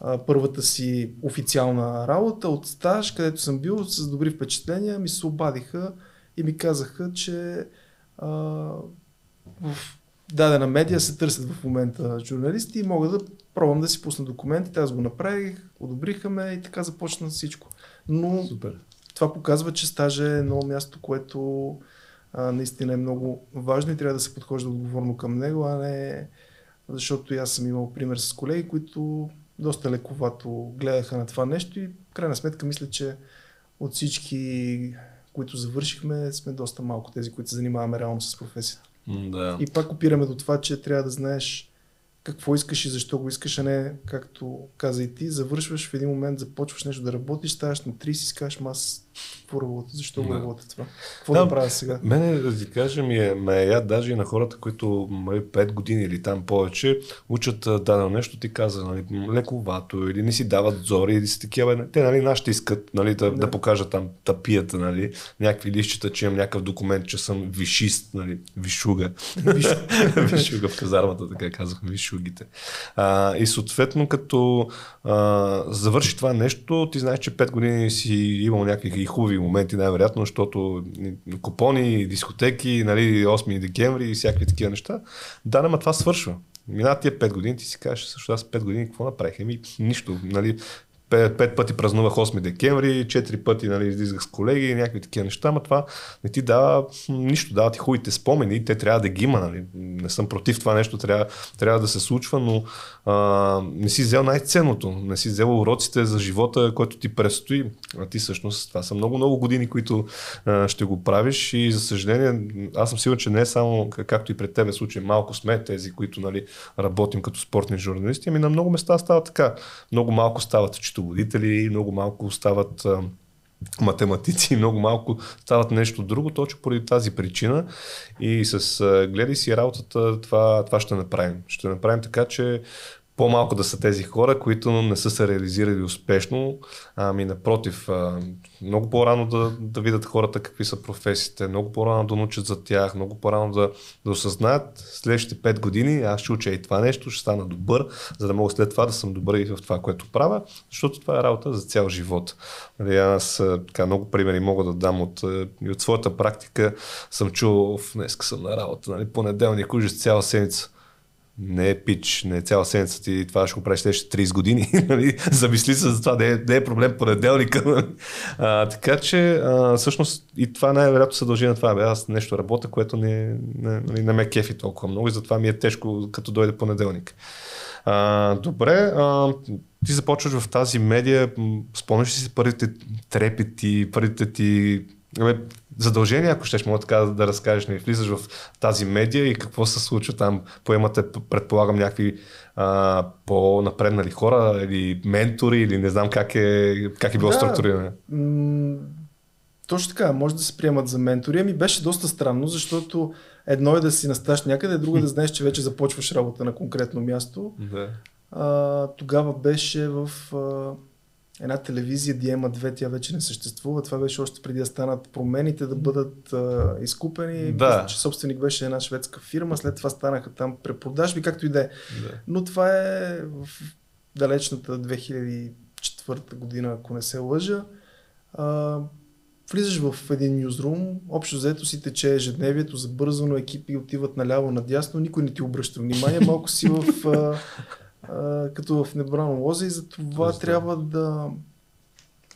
а, първата си официална работа от стаж, където съм бил с добри впечатления, ми се обадиха и ми казаха, че а, в дадена медия се търсят в момента журналисти и мога да пробвам да си пусна документите. Аз го направих, одобриха ме и така започна всичко. Но Супер. Това показва, че стажа е едно място, което а, наистина е много важно и трябва да се подхожда отговорно към него, а не защото и аз съм имал пример с колеги, които доста лековато гледаха на това нещо и в крайна сметка мисля, че от всички, които завършихме, сме доста малко тези, които се занимаваме реално с професията. Да. И пак опираме до това, че трябва да знаеш какво искаш и защо го искаш, а не както каза и ти, завършваш в един момент, започваш нещо да работиш, ставаш на 30 и си «Ма аз какво работя, защо го Да. работя това, какво да, Да. правя сега. Мене, да ти кажа, ми е, ме яд даже и на хората, които нали, 5 години или там повече учат дадено нещо, ти каза, нали, лековато или не си дават зори, или си такива. Те, нали, нашите искат нали, да, да. Да. покажат там тапията, нали, някакви лищета, че имам някакъв документ, че съм вишист, нали, вишуга. [LAUGHS] вишуга в казармата, така казахме, вишугите. А, и съответно, като а, завърши това нещо, ти знаеш, че 5 години си имал някакви хубави моменти, най-вероятно, защото купони, дискотеки, нали, 8 декември и всякакви такива неща. Да, ама това свършва. Минат тия 5 години, ти си кажеш, също аз 5 години какво направих? Еми, нищо. Нали, пет, пет пъти празнувах 8 декември, 4 пъти нали, излизах с колеги някакви такива неща, ама това не ти дава нищо, дава ти хубавите спомени те трябва да ги има. Нали. Не съм против това нещо, трябва, трябва да се случва, но а, не си взел най-ценното, не си взел уроците за живота, който ти предстои. А ти всъщност това са много-много години, които а, ще го правиш и за съжаление, аз съм сигурен, че не е само как- както и пред тебе случай, малко сме тези, които нали, работим като спортни журналисти, ами на много места става така. Много малко стават счетоводители, много малко стават а, математици, много малко стават нещо друго, точно поради тази причина. И с гледай си работата, това, това ще направим. Ще направим така, че по-малко да са тези хора, които не са се реализирали успешно, ами напротив, много по-рано да, да видят хората какви са професиите, много по-рано да научат за тях, много по-рано да, да осъзнаят следващите 5 години, аз ще уча и това нещо, ще стана добър, за да мога след това да съм добър и в това, което правя, защото това е работа за цял живот. Нали, аз така, много примери мога да дам от, и от своята практика. Съм чул, в днеска съм на работа, нали, понеделник, ужас цяла седмица не е пич, не е цяла седмица ти това ще го правиш следващите 30 години. [LAUGHS] нали? Замисли се за това, не е, не е проблем понеделника. нали? а, така че а, всъщност и това най-вероятно се дължи на това. Бе, аз нещо работя, което не, не, не, не ме кефи толкова много и затова ми е тежко като дойде понеделник. А, добре, а, ти започваш в тази медия, спомняш си първите трепети, първите ти Абе, задължение, ако щеш, мога така да, разкажеш, не влизаш в тази медия и какво се случва там. Поемате, предполагам, някакви а, по-напреднали хора или ментори или не знам как е, как е било Да. структуриране. М, точно така, може да се приемат за ментори. Ами беше доста странно, защото едно е да си насташ някъде, друго е да знаеш, че вече започваш работа на конкретно място. Да. а, тогава беше в а, една телевизия Диема 2, тя вече не съществува. Това беше още преди да станат промените, да бъдат а, изкупени. Да. Мисля, че собственик беше една шведска фирма, след това станаха там препродажби, както и да е. Да. Но това е в далечната 2004 година, ако не се лъжа. А, влизаш в един нюзрум, общо взето си тече ежедневието, забързано, екипи отиват наляво, надясно, никой не ти обръща внимание, малко си в, а, [LAUGHS] а, като в небрано лоза и за това трябва да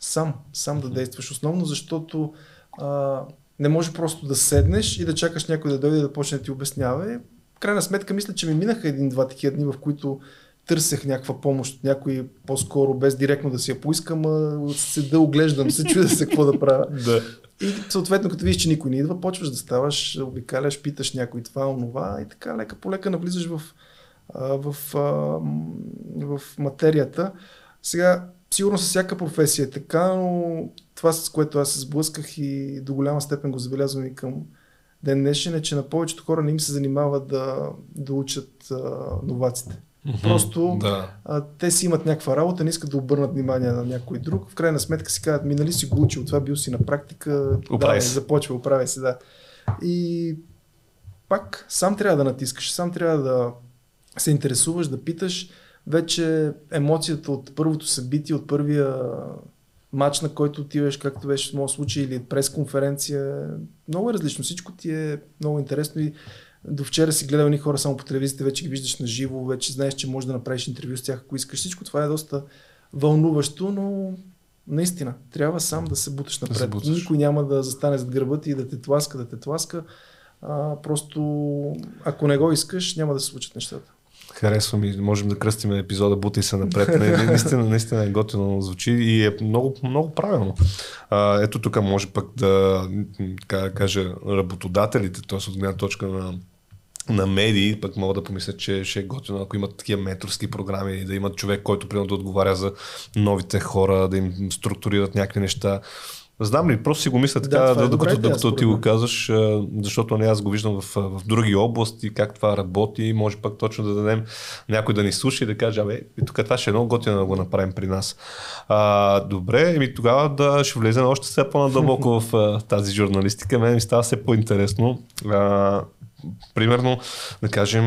сам, сам да действаш. Основно защото а, не може просто да седнеш и да чакаш някой да дойде да почне да ти обяснява. В крайна сметка мисля, че ми минаха един-два такива дни, в които търсех някаква помощ от някой по-скоро, без директно да си я поискам, а седа, оглеждам се, чудя се какво да правя. [LAUGHS] Да. И съответно, като видиш, че никой не идва, почваш да ставаш, обикаляш, питаш някой това, онова и така лека по лека навлизаш в, в, в материята. Сега, сигурно с всяка професия е така, но това с което аз се сблъсках и до голяма степен го забелязвам и към ден днешен е, че на повечето хора не им се занимава да, да учат а, новаците. Просто Да. а, те си имат някаква работа, не искат да обърнат внимание на някой друг. В крайна сметка си казват, ми нали си го учил, това бил си на практика, да, се. започва, оправяй се, да. И пак сам трябва да натискаш, сам трябва да се интересуваш, да питаш. Вече емоцията от първото събитие, от първия матч, на който отиваш, както беше в моят случай, или пресконференция, много е различно. Всичко ти е много интересно и до вчера си гледал ни хора само по телевизията, вече ги виждаш на живо, вече знаеш, че можеш да направиш интервю с тях, ако искаш. Всичко това е доста вълнуващо, но наистина, трябва сам да се буташ напред. се буташ. Никой няма да застане зад гърба ти и да те тласка, да те тласка. А, просто, ако не го искаш, няма да се случат нещата. Харесва ми, можем да кръстим епизода Бутай се напред. Не, не, наистина, наистина е готино звучи и е много, много правилно. А, ето тук може пък да, кажа, работодателите, т.е. от гледна точка на на медии, пък мога да помисля, че ще е готино, ако имат такива менторски програми, да имат човек, който примерно да отговаря за новите хора, да им структурират някакви неща. Знам ли, просто си го мисля така, е да, добра докато, идея, докато ти го казваш, защото не аз го виждам в, в други области, как това работи, може пък точно да дадем някой да ни слуша и да каже, абе, тук това ще е много готино да го направим при нас. А, добре, еми тогава да ще влезем още все по-надълбоко в тази журналистика. Мен ми става все по-интересно. А, примерно, да кажем,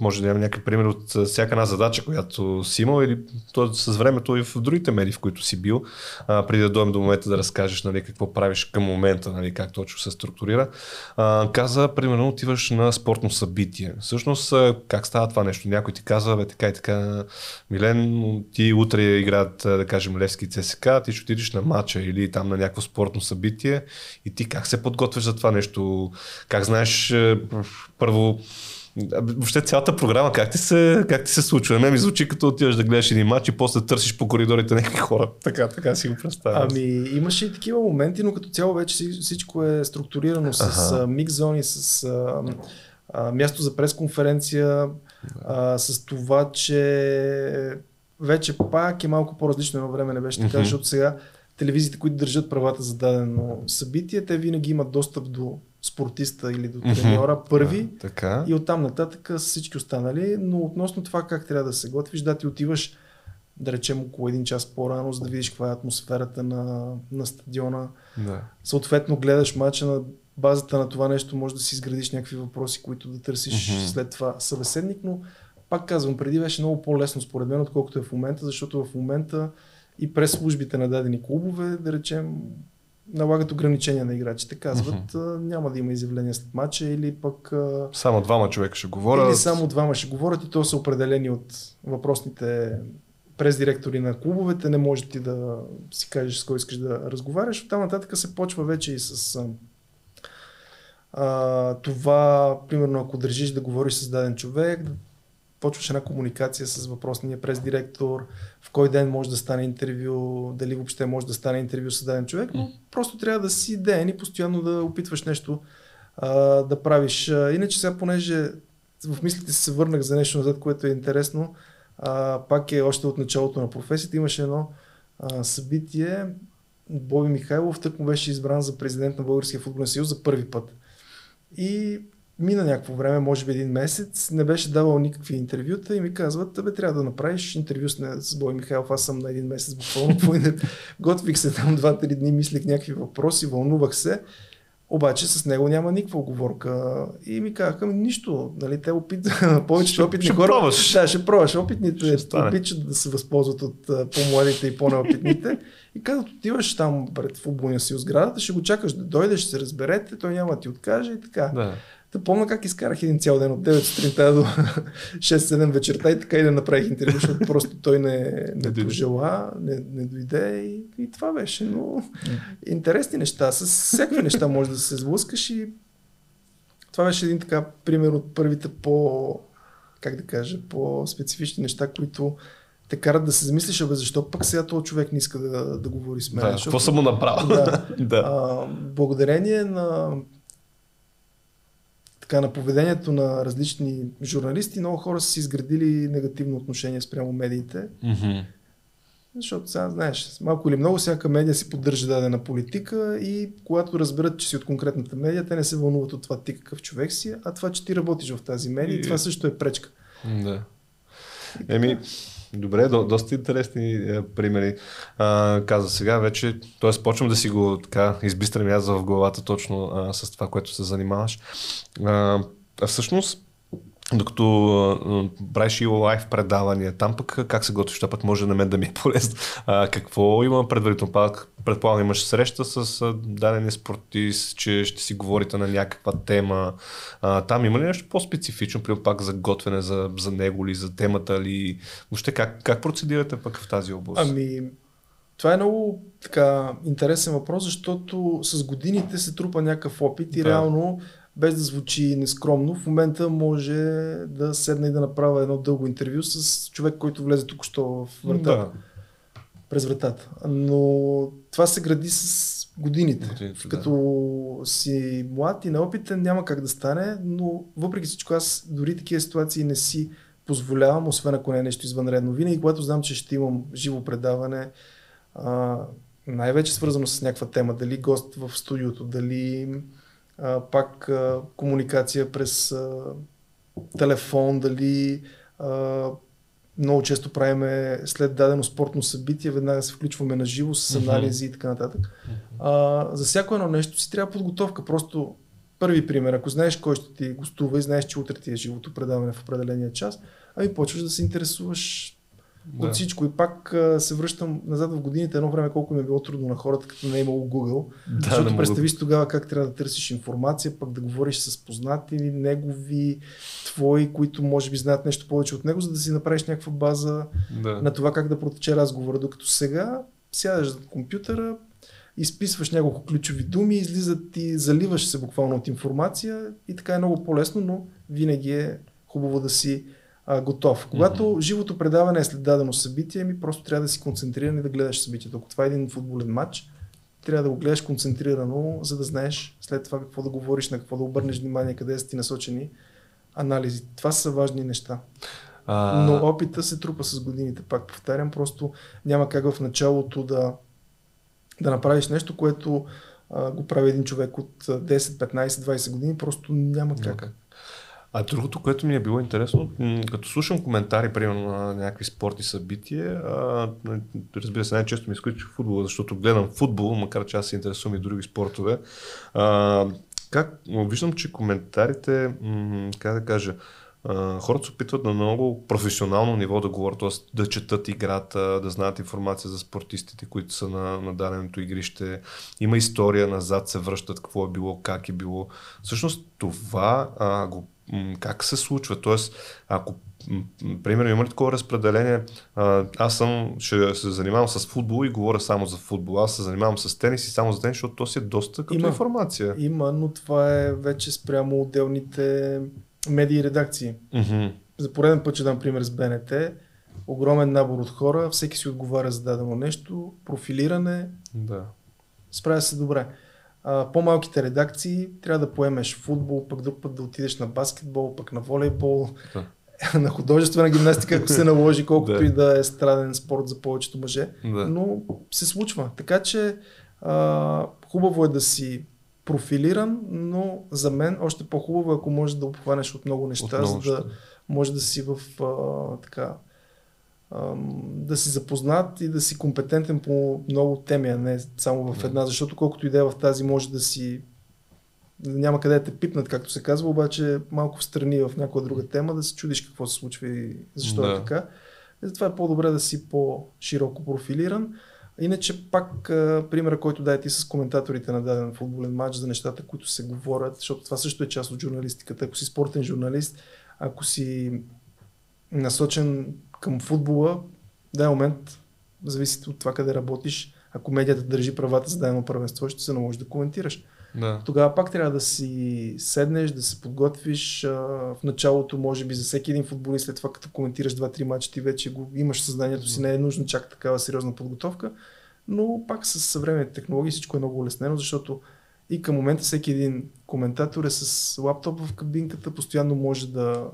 може да имаме някакъв пример от всяка една задача, която си имал или то с времето и в другите медии, в които си бил, а, преди да дойдем до момента да разкажеш нали, какво правиш към момента, нали, как точно се структурира. А, каза, примерно, отиваш на спортно събитие. Всъщност, как става това нещо? Някой ти казва, бе, така и така, Милен, ти утре играят, да кажем, Левски и ЦСК, ти ще отидеш на матча или там на някакво спортно събитие и ти как се подготвяш за това нещо? Как знаеш, е, първо, Въобще цялата програма, как ти се, как ти се случва? Не ми звучи като отиваш да гледаш един матч и после търсиш по коридорите някакви хора. Така, така си го представям. Ами, имаше и такива моменти, но като цяло вече си- всичко е структурирано с Аха. а, микс зони, с а, а, място за пресконференция, а, с това, че вече пак е малко по-различно едно време не беше така, Мгм. защото сега телевизиите, които държат правата за дадено събитие, те винаги имат достъп до спортиста или до треньора първи А, така. и оттам нататък с всички останали, но относно това как трябва да се готвиш, да ти отиваш да речем около един час по-рано, за да видиш каква е атмосферата на, на стадиона. Да. Съответно гледаш мача на базата на това нещо, може да си изградиш някакви въпроси, които да търсиш Мгм. след това събеседник, но пак казвам, преди беше много по-лесно според мен, отколкото е в момента, защото в момента и през службите на дадени клубове, да речем, налагат ограничения на играчите. Казват, а, няма да има изявление след матча или пък Само двама човека ще говорят. или само двама ще говорят и то са определени от въпросните прес-директори на клубовете. Не може ти да си кажеш с кой искаш да разговаряш. Оттам нататък се почва вече и с а, това, примерно, ако държиш да говориш с даден човек, почваш една комуникация с въпросния прес-директор, в кой ден може да стане интервю, дали въобще може да стане интервю с даден човек, но просто трябва да си ден и постоянно да опитваш нещо а, да правиш. Иначе сега, понеже в мислите се върнах за нещо назад, което е интересно, а, пак е още от началото на професията, имаше едно а, събитие, Боби Михайлов тък му беше избран за президент на Българския футболен съюз за първи път. И мина някакво време, може би един месец, не беше давал никакви интервюта и ми казват, бе, трябва да направиш интервю с, с Бой Михайлов. Аз съм на един месец буквално. [LAUGHS] Готвих се там два-три дни, мислих някакви въпроси, вълнувах се. Обаче с него няма никаква оговорка. И ми казаха, нищо, нали, те опит, [LAUGHS] повечето опитни ще хора. Пробваш. Да, ще пробваш. Опитните ще опитат да се възползват от по-младите и по-неопитните. И казват, отиваш там пред футболния си сградата, ще го чакаш да дойде, ще се разберете, той няма да ти откаже и така. Да. Да помня как изкарах един цял ден от 9 сутринта до [LAUGHS] 6-7 вечерта и така и да направих интервю, защото просто той не, не пожела, не, не дойде и, и това беше. Но интересни неща, с всякакви неща може да се сблъскаш и това беше един така пример от първите по, как да кажа, по-специфични неща, които те карат да се замислиш, абе защо пък сега този човек не иска да, да говори с мен. Да, какво съм му направил? Да, [LAUGHS] да. А, благодарение на така, на поведението на различни журналисти, много хора са си изградили негативно отношение спрямо медиите. Mm-hmm. Защото сега, знаеш, малко или много всяка медия си поддържа дадена политика и когато разберат, че си от конкретната медия, те не се вълнуват от това ти какъв човек си, а това, че ти работиш в тази медия, и... това също е пречка. Да. Еми, Добре, до, доста интересни е, примери. А, каза сега вече, т.е. почвам да си го така избистрям аз в главата точно а, с това, което се занимаваш. А, а всъщност, докато правиш и лайв предавания, там пък как се готвиш, това пък може на мен да ми е полезно. А, какво има предварително? Пак предполагам имаш среща с дадения спортист, че ще си говорите на някаква тема. А, там има ли нещо по-специфично, при пак за готвене за, за него ли, за темата ли? Въобще как, как процедирате пък в тази област? Ами, това е много така интересен въпрос, защото с годините се трупа някакъв опит и да. реално без да звучи нескромно, в момента може да седна и да направя едно дълго интервю с човек, който влезе тук що в вратата. Да. През вратата. Но това се гради с годините. годините Като да. си млад и неопитен няма как да стане, но въпреки всичко аз дори такива ситуации не си позволявам, освен ако не е нещо извънредно. Винаги, когато знам, че ще имам живо предаване, а, най-вече свързано с някаква тема, дали гост в студиото, дали а, пак а, комуникация през а, телефон, дали а, много често правиме след дадено спортно събитие, веднага се включваме на живо с анализи mm-hmm. и така нататък. А, за всяко едно нещо си трябва подготовка. Просто първи пример, ако знаеш кой ще ти гостува и знаеш, че утре ти е живото предаване в определения час, ами почваш да се интересуваш да. от всичко. И пак а, се връщам назад в годините, едно време колко ми е било трудно на хората, като не е имало Google. Да, защото представиш мога... тогава как трябва да търсиш информация, пък да говориш с познати, негови, твои, които може би знаят нещо повече от него, за да си направиш някаква база да. на това как да протече разговора. Докато сега сядаш за компютъра, изписваш няколко ключови думи, излизат и заливаш се буквално от информация и така е много по-лесно, но винаги е хубаво да си а, готов. Когато mm-hmm. живото предаване е след дадено събитие, ми просто трябва да си концентриран и да гледаш събитието. Ако това е един футболен матч, трябва да го гледаш концентрирано, за да знаеш след това какво да говориш, на какво да обърнеш внимание, къде са ти насочени анализи. Това са важни неща. А... Но опита се трупа с годините, пак повтарям, просто няма как в началото да, да направиш нещо, което а, го прави един човек от 10, 15, 20 години, просто няма как. Okay. А другото, което ми е било интересно, като слушам коментари, примерно на някакви спортни събития, а, разбира се, най-често ми изключи футбола, защото гледам футбол, макар че аз се интересувам и други спортове. А, как, виждам, че коментарите, как да кажа, хората се опитват на много професионално ниво да говорят, т.е. да четат играта, да знаят информация за спортистите, които са на, на даденото игрище. Има история назад, се връщат какво е било, как е било. Всъщност това uh, го как се случва? Тоест, ако примерно има ли такова разпределение, аз съм, ще се занимавам с футбол и говоря само за футбол. Аз се занимавам с тенис и само за тенис, защото то си е доста като има, информация. Има, но това е вече спрямо отделните медии и редакции. Mm-hmm. За пореден път ще дам пример с БНТ. Огромен набор от хора, всеки си отговаря за дадено нещо, профилиране. Да. Справя се добре а, по-малките редакции трябва да поемеш футбол, пък друг път да отидеш на баскетбол, пък на волейбол, да. [LAUGHS] на художествена гимнастика, ако се наложи, колкото да. и да е страден спорт за повечето мъже. Да. Но се случва. Така че а, хубаво е да си профилиран, но за мен още по-хубаво, ако можеш да обхванеш от много неща, От много за да може да си в а, така да си запознат и да си компетентен по много теми, а не само в една, защото колкото и да е в тази може да си няма къде да те пипнат, както се казва, обаче малко в страни в някоя друга тема да се чудиш какво се случва и защо Да. е така. И затова е по-добре да си по-широко профилиран. Иначе пак а, примера, който дай ти с коментаторите на даден футболен матч за нещата, които се говорят, защото това също е част от журналистиката. Ако си спортен журналист, ако си насочен към футбола, в даден момент, зависи от това къде работиш, ако медията държи правата за дадено първенство, ще се наложи да коментираш. Да. Тогава пак трябва да си седнеш, да се подготвиш. В началото, може би, за всеки един футболист, след това като коментираш 2-3 мача, ти вече го имаш съзнанието си, не е нужно чак такава сериозна подготовка. Но пак с съвременните технологии всичко е много улеснено, защото и към момента всеки един коментатор е с лаптоп в кабинката, постоянно може да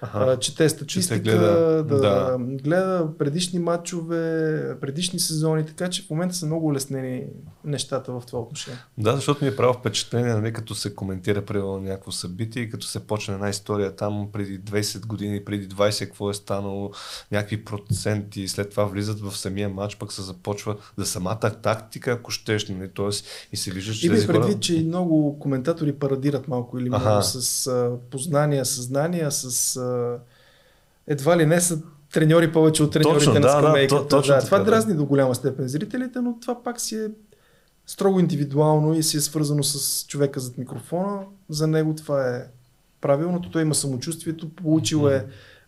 а, чете статистика, гледа, да, да. гледа предишни матчове, предишни сезони, така че в момента са много улеснени нещата в това отношение. Да, защото ми е право впечатление, нали, като се коментира примерно някакво събитие и като се почне една история там преди 20 години, преди 20 какво е станало, някакви проценти, след това влизат в самия матч, пък се започва за самата тактика, ако щеш, нали, т.е. и се вижда, че и предвид, че много коментатори парадират малко или много с а, познания, съзнания, с а, едва ли не са треньори повече от треньорите Точно, на да, да, скамейката. то- точно да, така, това да. дразни до голяма степен зрителите, но това пак си е строго индивидуално и си е свързано с човека зад микрофона. За него това е правилното. Той има самочувствието, получил е а,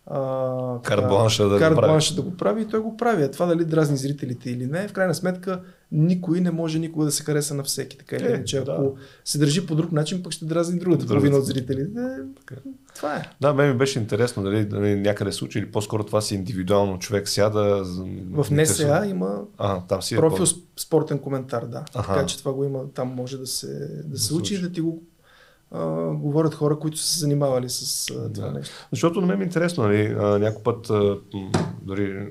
така, Карт бланша да го карт да го прави и той го прави. А това дали дразни зрителите или не, в крайна сметка никой не може никога да се хареса на всеки. Така или Е, иначе, да. ако се държи по друг начин, пък ще дразни другата Другата. половина от зрителите. Това е. Да, мен ми беше интересно дали, дали някъде се случи или по-скоро това си индивидуално човек сяда. В НСА има А, там си е профил по- спортен коментар, да. Аха. Така че това го има, там може да се, да се случи. случи и да ти го а, говорят хора, които са се занимавали с а, това Да. нещо. Защото на мен е интересно, нали, а, някой път, а, дори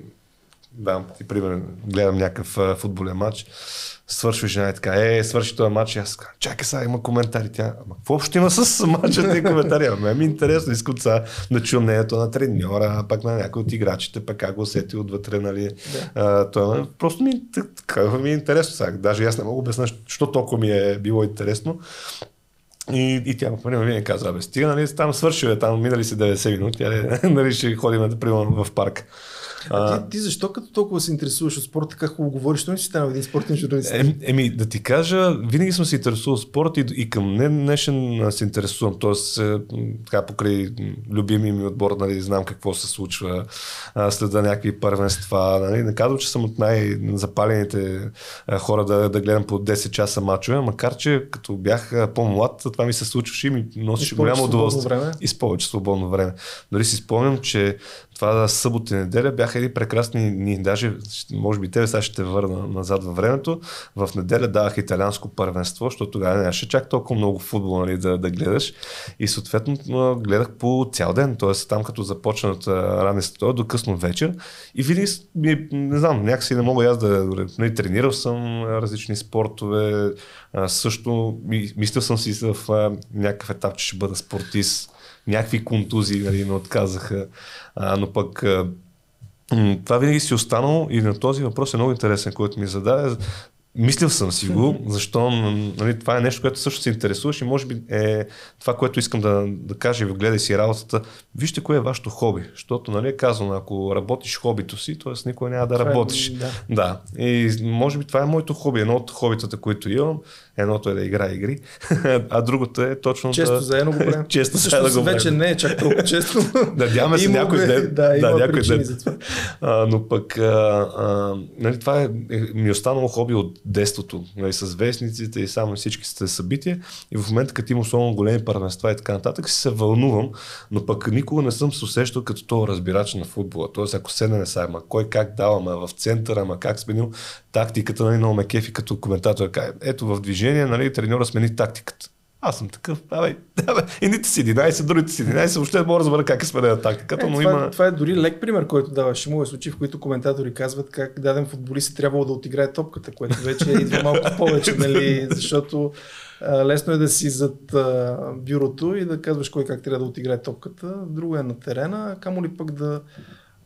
давам ти пример, гледам някакъв а, футболен матч, свършва жена и така, е, свърши този матч и аз казвам, чакай сега, има коментари. Тя, ама какво общо има с матча и коментари? Ама мен ми е интересно, искам сега да чуя мнението на треньора, пак на някой от играчите, пък как го усети отвътре, нали. Да. А, това, просто ми, така, ми е интересно сега. Даже аз не мога да обясня, защо толкова ми е било интересно. И, и тя, примерно, винаги казва, бе, стига, нали, там свършил е, там минали се 90 минути, нали, [LAUGHS] нали ще ходим, примерно, в парк. А, ти, ти защо като толкова се интересуваш от спорта, така хубаво говориш, що не си станал един спортен журналист? Ем, еми, да ти кажа, винаги съм се интересувал от спорт и, и към днен днешен се интересувам. Тоест, е, така покрай м, любимия ми отбор, нали, знам какво се случва, а, следа някакви първенства. Нали. Не казвам, че съм от най-запалените хора да, да гледам по 10 часа мачове, макар че като бях по-млад, това ми се случваше и ми носеше голямо удоволствие. И с повече свободно време. Дори си спомням, че това събота и неделя бяха едни прекрасни дни. Даже, може би тебе сега ще те върна назад във времето. В неделя давах италианско първенство, защото тогава нямаше чак толкова много футбол нали, да, да гледаш. И съответно гледах по цял ден. Тоест там като започнат ранен след до късно вечер. И винаги, не знам, някакси не мога аз да... Нали, тренирал съм различни спортове. Също ми, мислил съм си в някакъв етап, че ще бъда спортист някакви контузии нали, ме отказаха, а, но пък това винаги си останало и на този въпрос е много интересен, който ми зададе. Мислил съм си го, защо нали, това е нещо, което също се интересуваш и може би е това, което искам да, да кажа и гледай си работата. Вижте кое е вашето хоби, защото нали, е казано, ако работиш хобито си, т.е. никога няма да Това е- работиш. да. Да, и може би това е моето хоби. Едно от хобитата, които имам, едното е да играя игри, [LAUGHS] а другото е точно Често да... заедно го правим. [LAUGHS] Често заедно го правим. вече не е чак толкова често. [LAUGHS] Надяваме се някой ден. Да, има някой причини ден. за това. А, но пък а, а, нали, това е, е, ми е останало хоби от детството, нали, с вестниците и само всички сте събития. И в момента, като има особено големи първенства и така нататък, си се вълнувам, но пък никога не съм се усещал като то разбирач на футбола. Тоест, ако седне са, ама кой как дава, ама в центъра, ама как сменил тактиката, нали, много ме кефи като коментатор. Ето в движение, нали, треньора смени тактиката. Аз съм такъв, абе, абе, едните си 11, другите си 11, въобще не мога да разбера как е сменена тактиката, Е, но това, има... това е дори лек пример, който даваш. Имало е случаи, в които коментатори казват как даден футболист е трябвало да отиграе топката, което вече идва малко повече, нали, [LAUGHS] защото а, лесно е да си зад а, бюрото и да казваш кой как трябва да отиграе топката. Друго е на терена, камо ли пък да...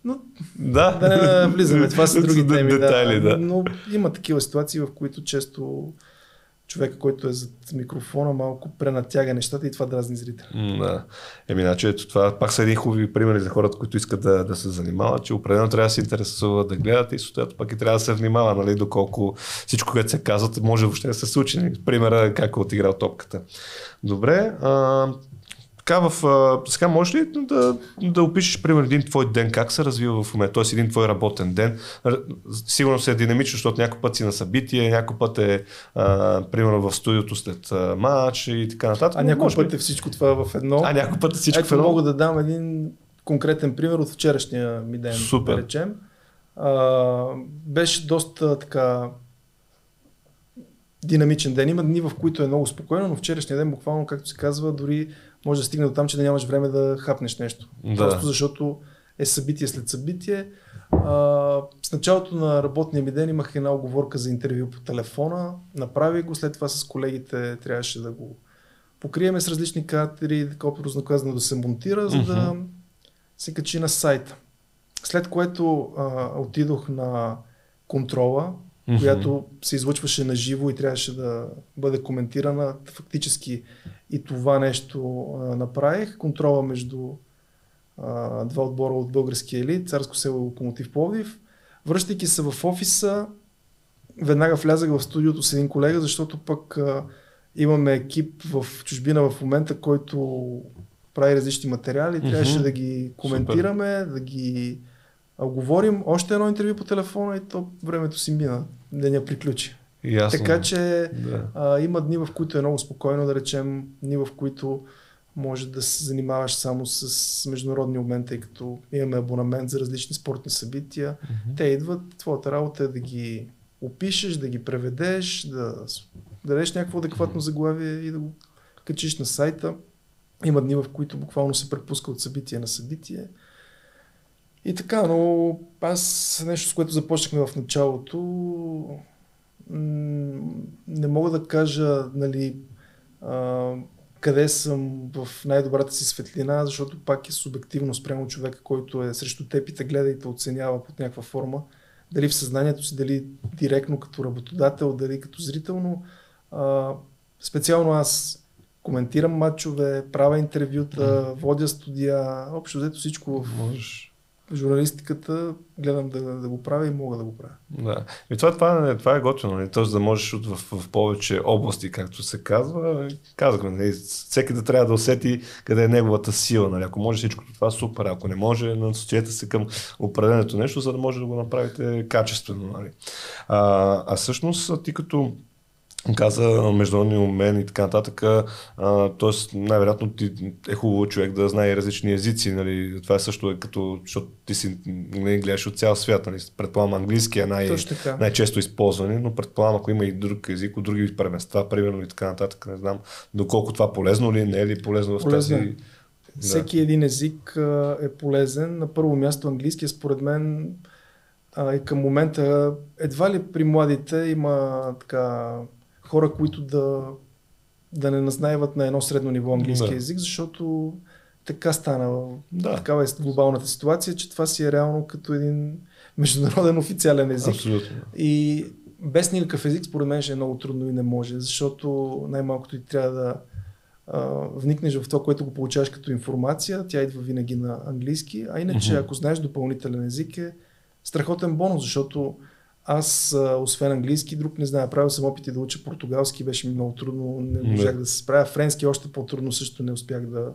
Но Да, да не влизаме, това са [LAUGHS] други теми. детайли, да. Но има такива ситуации, в които често човека, който е зад микрофона, малко пренатяга нещата и това дразни зрителя. Да. Еми, значи, ето това пак са едни хубави примери за хората, които искат да, да се занимават, че определено трябва да се интересуват да гледат и съответно пак и трябва да се внимава, нали, доколко всичко, което се казват, може въобще да се случи. Примера как е отиграл топката. Добре. А, така, в, а, сега можеш ли да, да опишеш, примерно, един твой ден, как се развива в момента, т.е. един твой работен ден? Сигурно се е динамично, защото някой път си на събитие, някой път е, а, примерно, в студиото след а, матч и така нататък. А някой може би- път е всичко това в едно. а някой път е всичко Ето в едно. мога да дам един конкретен пример от вчерашния ми ден, Супер. да речем. А, беше доста така динамичен ден. Има дни, в които е много спокойно, но вчерашния ден буквално, както се казва, дори може да стигне до там, че да нямаш време да хапнеш нещо. Да. Просто защото е събитие след събитие. А, с началото на работния ми ден имах една оговорка за интервю по телефона. Направих го, след това с колегите трябваше да го покриеме с различни кадри, така образно казано да се монтира, за да се качи на сайта. След което а, отидох на контрола, Мгм. която се излъчваше на живо и трябваше да бъде коментирана. Фактически и това нещо а, направих. Контрола между а, два отбора от българския елит, Царско село и Локомотив Пловдив. Връщайки се в офиса, веднага влязах в студиото с един колега, защото пък а, имаме екип в чужбина в момента, който прави различни материали. Трябваше да ги коментираме, да ги а, говорим. Още едно интервю по телефона и то времето си мина. Деня приключи. Ясно. Така че Да. а, има дни, в които е много спокойно, да речем, дни, в които може да се занимаваш само с международни обмен, тъй като имаме абонамент за различни спортни събития. Те идват, твоята работа е да ги опишеш, да ги преведеш, да дадеш някакво адекватно заглавие и да го качиш на сайта. Има дни, в които буквално се препуска от събитие на събитие. И така, но аз нещо, с което започнахме в началото, не мога да кажа, нали, а, къде съм в най-добрата си светлина, защото пак е субективно спрямо човека, който е срещу теб и те гледа и те оценява под някаква форма. Дали в съзнанието си, дали директно като работодател, дали като зрител, но а, специално аз коментирам матчове, правя интервюта, водя студия, общо взето всичко в Можеш. Журналистиката гледам да, да го правя и мога да го правя. Да. И това, това, това е готино, нали? Тоест да можеш от, в, в, повече области, както се казва. Казахме, нали? всеки да трябва да усети къде е неговата сила. Нали? Ако може всичко това, супер. Ако не може, насочете се към определеното нещо, за да може да го направите качествено. Нали? А, а всъщност, ти като каза международни умен и така нататък. Т.е. най-вероятно ти е хубаво човек да знае различни езици. Нали? Това е също е като, защото ти си нали, гледаш от цял свят. Нали? Предполагам, английски е най- най-често използвани, но предполагам, ако има и друг език от други премества, примерно и така нататък, не знам доколко това полезно ли, не е ли полезно в Полезно е. тази... Да. Всеки един език а, е полезен. На първо място английски, според мен, а, и към момента едва ли при младите има така хора, които да, да не назнаеват на едно средно ниво английски Да. език, защото така стана. Да. Такава е глобалната ситуация, че това си е реално като един международен официален език. Абсолютно. И без никакъв език, според мен, ще е много трудно и не може, защото най-малкото ти трябва да а, вникнеш в това, което го получаваш като информация. Тя идва винаги на английски, а иначе, Мгм. ако знаеш допълнителен език, е страхотен бонус, защото аз, освен английски, друг не знае. Правил съм опити да уча португалски, беше ми много трудно, не можах Да. се справя. Френски още по-трудно също не успях да...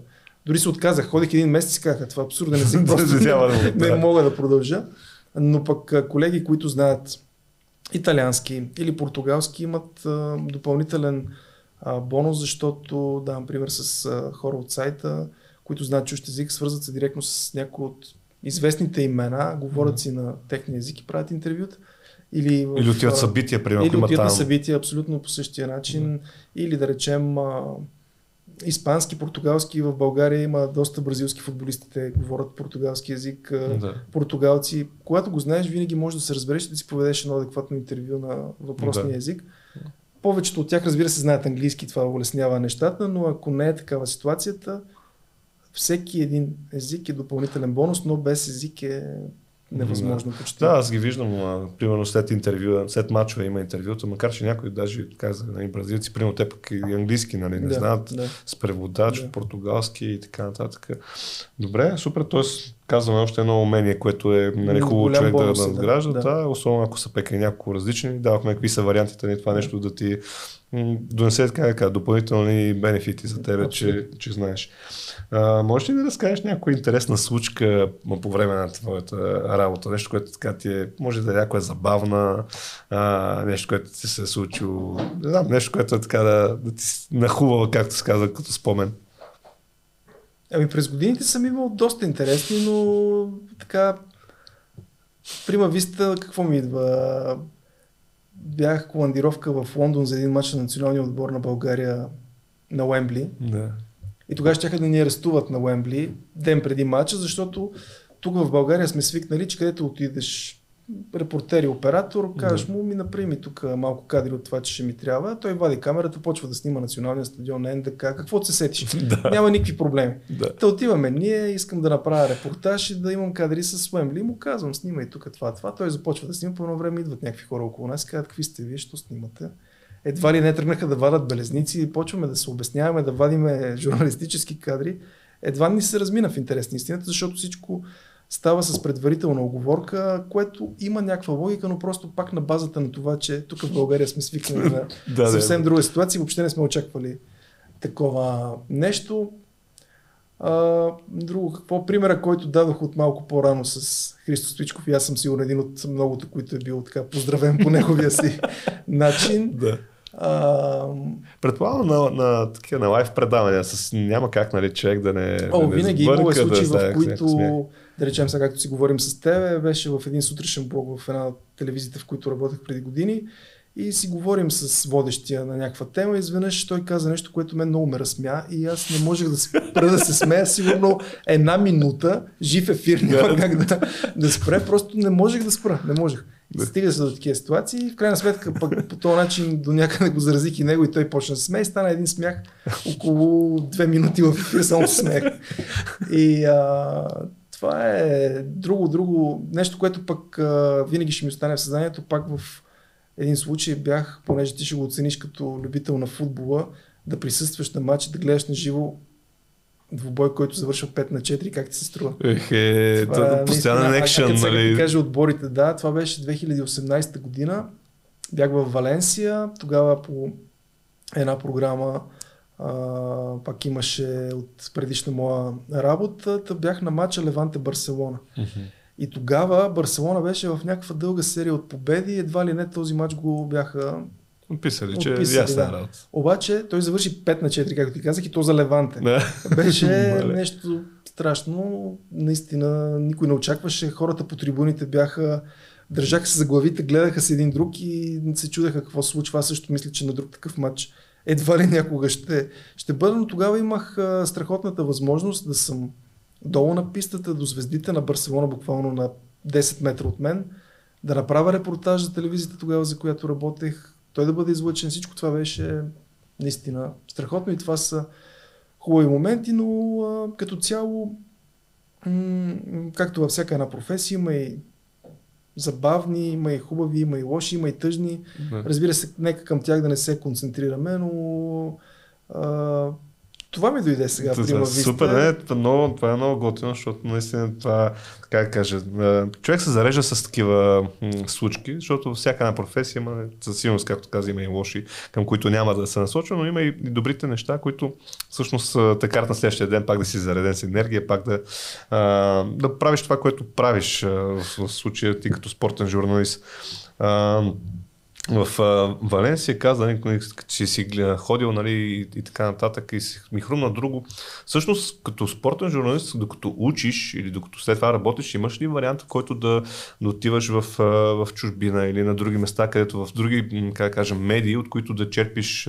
Дори се отказах. Ходих един месец и казах, това е абсурден език, [LAUGHS] просто Няма да го [LAUGHS] не правя. мога да продължа. Но пък колеги, които знаят италиански или португалски, имат а, допълнителен а, бонус, защото давам пример с а, хора от сайта, които знаят чужд език, свързват се директно с някои от известните имена, говорят си на техния език и правят интервюта. Или, в, Или отиват събития, примерно, или отиват на събития абсолютно по същия начин. Или да речем, а, испански, португалски. В България има доста бразилски футболисти, те говорят португалски язик, да. португалци. Когато го знаеш, винаги можеш да се разбереш и да си проведеш едно адекватно интервю на въпросния да. език. Повечето от тях, разбира се, знаят английски, това улеснява нещата, но ако не е такава ситуацията, всеки един език е допълнителен бонус, но без език е невъзможно да. почти. Да, аз ги виждам, а, примерно след интервю, след мачове има интервюта, макар че някой даже каза, нали, бразилци, примерно те пък и английски, нали, не да, знаят да. с преводач, да. португалски и така нататък. Добре, супер, т.е. казваме още едно умение, което е нали, хубаво човек да надгражда, да, да. особено ако са пека няколко различни, давахме какви са вариантите на нали, това нещо да ти донесе така, така допълнителни бенефити за тебе, че, че знаеш. А, можеш ли да разкажеш някоя интересна случка по време на твоята работа? Нещо, което така ти е, може да е някоя забавна, а, нещо, което ти се е случило, не знам, нещо, което е така да, да ти нахувало, както се казва, като спомен. Ами през годините съм имал доста интересни, но така Прима Виста, какво ми идва? Бях командировка в Лондон за един матч на националния отбор на България на Уембли. Да. И тогава ще да ни арестуват на Уембли ден преди матча, защото тук в България сме свикнали, че където отидеш репортер и оператор, кажеш му, ми направи ми тук малко кадри от това, че ще ми трябва. Той вади камерата, почва да снима националния стадион на НДК, какво се сетиш. [LAUGHS] да. Няма никакви проблеми. Да. Та отиваме ние, искам да направя репортаж и да имам кадри с Уембли. Му казвам, снимай тук това, това. Той започва да снима, по едно време идват някакви хора около нас и казват, какви сте вие, що снимате едва ли не тръгнаха да вадат белезници и почваме да се обясняваме, да вадиме [LAUGHS] журналистически кадри. Едва ни се размина в интерес на истината, защото всичко става с предварителна оговорка, което има някаква логика, но просто пак на базата на това, че тук в България сме свикнали на [LAUGHS] да, съвсем друга ситуация, въобще не сме очаквали такова нещо. А, друго какво? Примера, който дадох от малко по-рано с Христо Стоичков и аз съм сигурен един от многото, които е бил така поздравен по неговия си [LAUGHS] начин. Да. А... Предполагам на, на, такива на лайв предавания, с, няма как нали, човек да не. О, да не винаги има случаи, да, в които, да речем сега, както си говорим с тебе, беше в един сутрешен блог в една от телевизиите, в които работех преди години и си говорим с водещия на някаква тема и изведнъж той каза нещо, което мен много ме разсмя и аз не можех да спра да се смея сигурно една минута, жив ефир, няма как да, да спре, просто не можех да спра, не можех. Да. Стига се до такива ситуации. В крайна сметка, пък по този начин до някъде го заразих и него и той почна да смее. Стана един смях около две минути в ефир, само смех. И а, това е друго, друго, нещо, което пък а, винаги ще ми остане в съзнанието. Пак в един случай бях, понеже ти ще го оцениш като любител на футбола, да присъстваш на матч, да гледаш на живо двубой, който завършва 5 на 4, как ти се струва? Ех, е, това, постоянен екшен, нали? Да кажа отборите, да, това беше 2018 година. Бях в Валенсия, тогава по една програма а, пак имаше от предишна моя работа, бях на матча Леванте Барселона. И тогава Барселона беше в някаква дълга серия от победи, едва ли не този матч го бяха Отписали, че е ясна да. работа. Обаче той завърши 5 на 4, както ти казах, и то за Леванте. Да. Беше [LAUGHS] нещо страшно. Наистина никой не очакваше. Хората по трибуните бяха държаха се за главите, гледаха се един друг и се чудеха какво се случва. Аз също мисля, че на друг такъв матч едва ли някога ще, ще бъда, но тогава имах а, страхотната възможност да съм долу на пистата, до звездите на Барселона, буквално на 10 метра от мен, да направя репортаж за телевизията тогава, за която работех, той да бъде излъчен. Всичко това беше наистина страхотно и това са хубави моменти, но а, като цяло, м- както във всяка една професия, има и забавни, има и хубави, има и лоши, има и тъжни. Да. Разбира се, нека към тях да не се концентрираме, но а, това ми дойде сега. Това, прима, супер, не, това, много, това е много готино, защото наистина това, така да кажа, човек се зарежда с такива м- случки, защото всяка една професия има, със сигурност, както каза, има и лоши, към които няма да се насочва, но има и, и добрите неща, които всъщност те карат на следващия ден пак да си зареден с енергия, пак да, а, да правиш това, което правиш в, в случая ти като спортен журналист. А, в а, Валенсия каза, нали, че си ходил нали, и, и така нататък и си, ми хрумна друго. Всъщност, като спортен журналист, докато учиш или докато след това работиш, имаш ли вариант, в който да, да отиваш в, в чужбина или на други места, където в други, как да кажем, медии, от които да черпиш,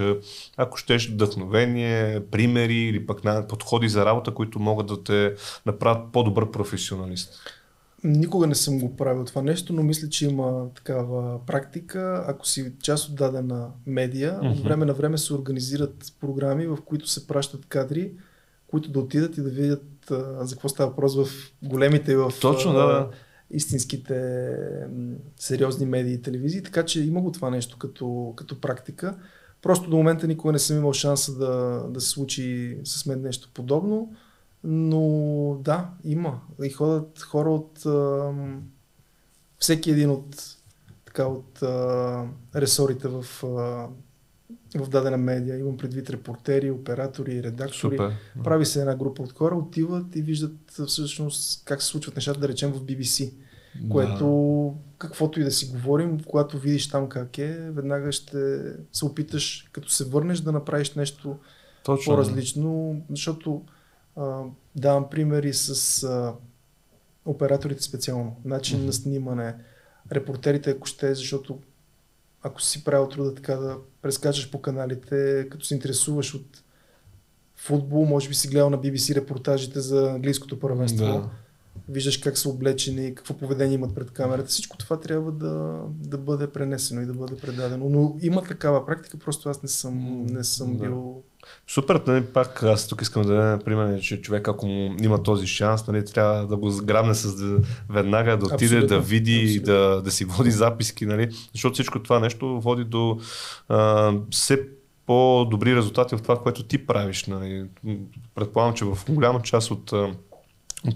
ако щеш, вдъхновение, примери или пък подходи за работа, които могат да те направят по-добър професионалист? Никога не съм го правил това нещо, но мисля, че има такава практика. Ако си част от дадена медия, mm-hmm. от време на време се организират програми, в които се пращат кадри, които да отидат и да видят а, за какво става въпрос в големите и в Точно, да, да. истинските сериозни медии и телевизии. Така че има го това нещо като, като практика. Просто до момента никога не съм имал шанса да, да се случи с мен нещо подобно. Но да, има. И ходят хора от а, всеки един от, така, от а, ресорите в, а, в дадена медия. Имам предвид репортери, оператори, редактори. Супер. Прави се една група от хора, отиват и виждат всъщност как се случват нещата, да речем в BBC. Да. Което, каквото и да си говорим, когато видиш там как е, веднага ще се опиташ, като се върнеш, да направиш нещо Точно, по-различно, защото давам примери с а, операторите специално. Начин mm-hmm. на снимане, репортерите, ако ще, защото ако си правил труда така да прескачаш по каналите, като се интересуваш от футбол, може би си гледал на BBC репортажите за английското първенство. Да. Виждаш как са облечени, какво поведение имат пред камерата. Всичко това трябва да, да бъде пренесено и да бъде предадено. Но има такава практика, просто аз не съм, не съм да. бил Супер, нали, пак аз тук искам да дадем пример, че човек ако му има този шанс, нали, трябва да го сграбне с да, веднага, да отиде, Абсолютно. да види, да, да си води записки, нали, защото всичко това нещо води до а, все по-добри резултати в това, което ти правиш. Нали. Предполагам, че в голяма част от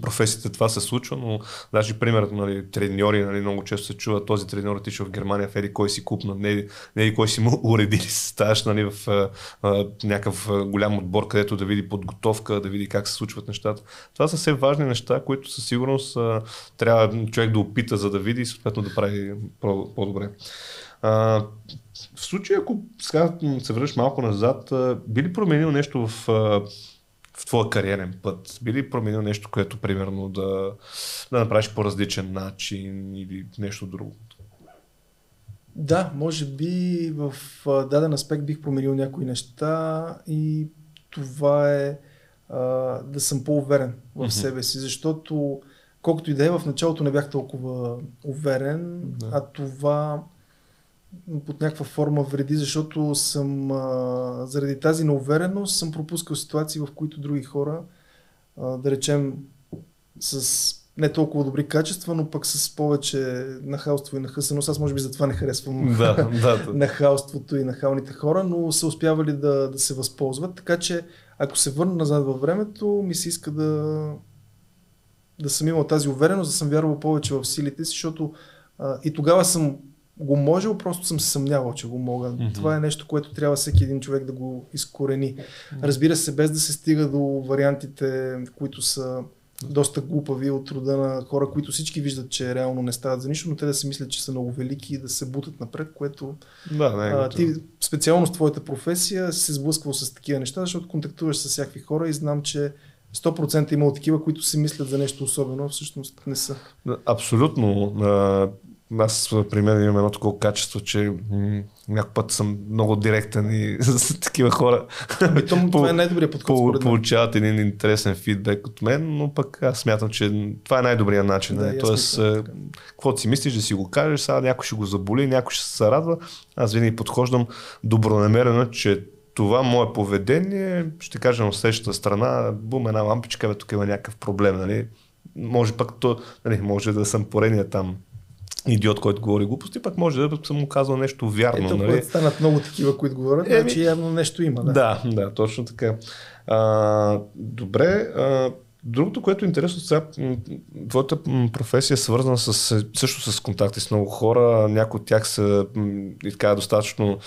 професията това се случва, но даже примерът, нали, треньори, нали, много често се чува този треньор отишъл в Германия, в кой си купна, не, не кой си му [LAUGHS] уреди ставаш нали, в а, а, някакъв голям отбор, където да види подготовка, да види как се случват нещата. Това са все важни неща, които със сигурност а, трябва човек да опита, за да види и съответно да прави по-добре. А, в случай, ако сега се връщаш малко назад, би ли променил нещо в в твоя кариерен път? Би ли променил нещо, което примерно да, да направиш по различен начин или нещо друго? Да, може би в даден аспект бих променил някои неща и това е а, да съм по-уверен в mm-hmm. себе си, защото колкото и да е, в началото не бях толкова уверен, да. а това под някаква форма вреди, защото съм а, заради тази неувереност съм пропускал ситуации, в които други хора, а, да речем, с не толкова добри качества, но пък с повече нахалство и нахъсеност. Аз може би затова не харесвам [LAUGHS] да, да, да. [LAUGHS] нахалството и нахалните хора, но са успявали да, да се възползват. Така че, ако се върна назад във времето, ми се иска да, да съм имал тази увереност, да съм вярвал повече в силите си, защото а, и тогава съм го можел, просто съм се съмнявал, че го мога. Mm-hmm. Това е нещо, което трябва всеки един човек да го изкорени. Разбира се, без да се стига до вариантите, които са доста глупави от рода на хора, които всички виждат, че реално не стават за нищо, но те да се мислят, че са много велики и да се бутат напред, което да, не е а, ти специално с твоята професия си се сблъсквал с такива неща, защото контактуваш с всякакви хора и знам, че 100% има такива, които си мислят за нещо особено, а всъщност не са. Абсолютно аз, при мен имам едно такова качество, че някой път съм много директен и [LAUGHS] с такива хора. Ами, то, това е най-добрият подход. По, получават един интересен фидбек от мен, но пък аз смятам, че това е най-добрият начин. Да, Тоест, е, каквото си мислиш да си го кажеш, сега някой ще го заболи, някой ще се радва. Аз винаги подхождам добронамерено, че това мое поведение, ще кажем от следващата страна, бум, една лампичка, бе, тук има някакъв проблем, нали? Може пък то, нали, може да съм порения там идиот, който говори глупости, пък може да съм му казал нещо вярно. Ето, нали? станат много такива, които говорят, значи явно нещо има. Да, да, да точно така. А, добре, а, Другото, което е интересно сега, твоята професия е свързана с, също с контакти с много хора. Някои от тях са и така достатъчно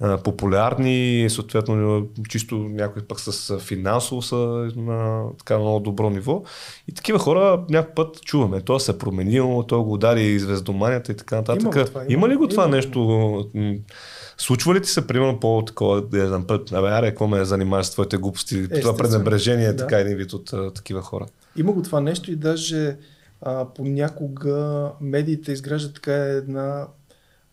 а, популярни, съответно чисто някои пък с финансово са на така много добро ниво. И такива хора някой път чуваме. То се е променило, то го удари звездоманията и така нататък. Има, това, има, има ли го това има. нещо? Случва ли ти се, примерно, по-такова, да знам, път, абе, аре, какво ме занимаваш с твоите глупости, е, това пренебрежение, да. така един вид от а, такива хора? Има го това нещо и даже а, понякога медиите изграждат така една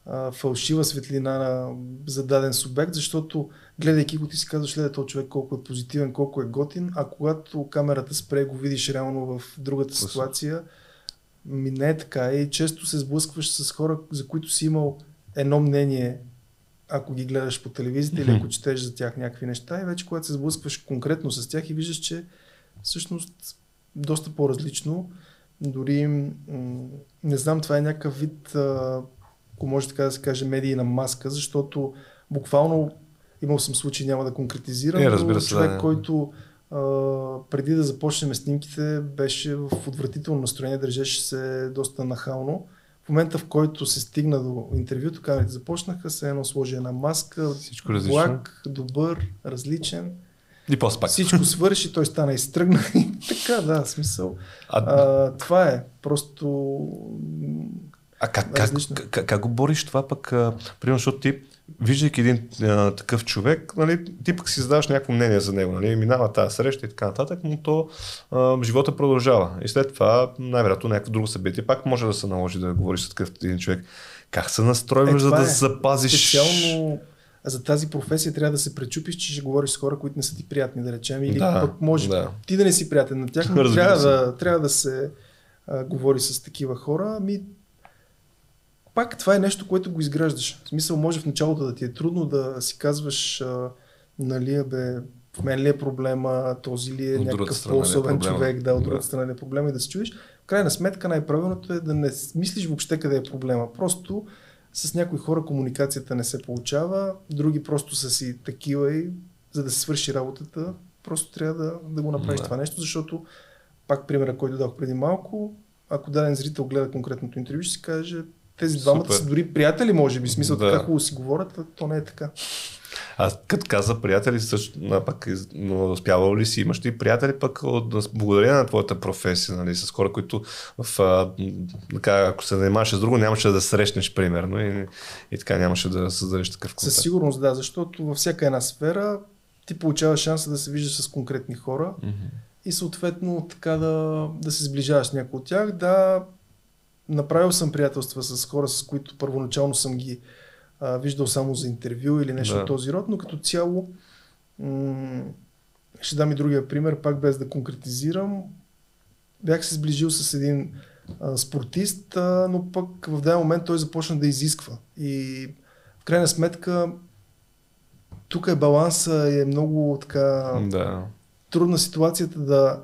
а, фалшива светлина на зададен субект, защото гледайки го ти си казваш, гледай този човек колко е позитивен, колко е готин, а когато камерата спре го видиш реално в другата ситуация, ми не е така и често се сблъскваш с хора, за които си имал едно мнение ако ги гледаш по телевизията или ако четеш за тях някакви неща и вече когато се сблъскваш конкретно с тях и виждаш, че всъщност доста по-различно. Дори м- не знам, това е някакъв вид, а, ако може така да се каже, медийна маска, защото буквално имал съм случай, няма да конкретизирам, е, разбира се, човек, да, който а, преди да започнем снимките беше в отвратително настроение, държеше се доста нахално в момента, в който се стигна до интервюто, камерите започнаха, се едно сложи една маска, Всичко различно. благ, добър, различен. И после пак. Всичко свърши, той стана изтръгна и [LAUGHS] така, да, смисъл. А, а, това е просто а как, как, как, как го бориш това пък, примерно, защото ти виждайки един а, такъв човек, нали, ти пък си задаваш някакво мнение за него, нали, минава тази среща и така нататък, но то а, живота продължава. И след това, най-вероятно, някакво друго събитие пак може да се наложи да говориш с такъв един човек. Как се настройваш, е, за да е. запазиш... Специално за тази професия трябва да се пречупиш, че ще говориш с хора, които не са ти приятни, да речем. Или да, пък може да. ти да не си приятен на тях, но [LAUGHS] трябва да, трябва да се а, говори с такива хора. Ами, пак това е нещо, което го изграждаш. В смисъл, може в началото да ти е трудно да си казваш, а, нали, бе, в мен ли е проблема, този ли е някакъв е по-особен е човек, да, от другата да. страна е проблема и да се чуеш. В крайна сметка най-правилното е да не мислиш въобще къде е проблема. Просто с някои хора комуникацията не се получава, други просто са си такива и за да се свърши работата, просто трябва да, да го направиш да. това нещо, защото пак примера, който дадох преди малко, ако даден зрител гледа конкретното интервю, ще си каже, тези двамата са дори приятели, може би, смисъл да. така хубаво си говорят, а то не е така. А като каза приятели, също, а, пак, но успявал ли си? Имаш ли приятели пък от, благодарение на твоята професия, нали, с хора, които в, а, така, ако се занимаваш с друго, нямаше да срещнеш, примерно, и, и така нямаше да създадеш такъв контакт. Със сигурност, да, защото във всяка една сфера ти получаваш шанса да се виждаш с конкретни хора mm-hmm. и съответно така да, да се сближаваш с някои от тях. Да, направил съм приятелства с хора, с които първоначално съм ги а, виждал само за интервю или нещо да. от този род, но като цяло м- ще дам и другия пример, пак без да конкретизирам. Бях се сближил с един а, спортист, а, но пък в даден момент той започна да изисква. И в крайна сметка тук е баланса и е много така да. трудна ситуацията да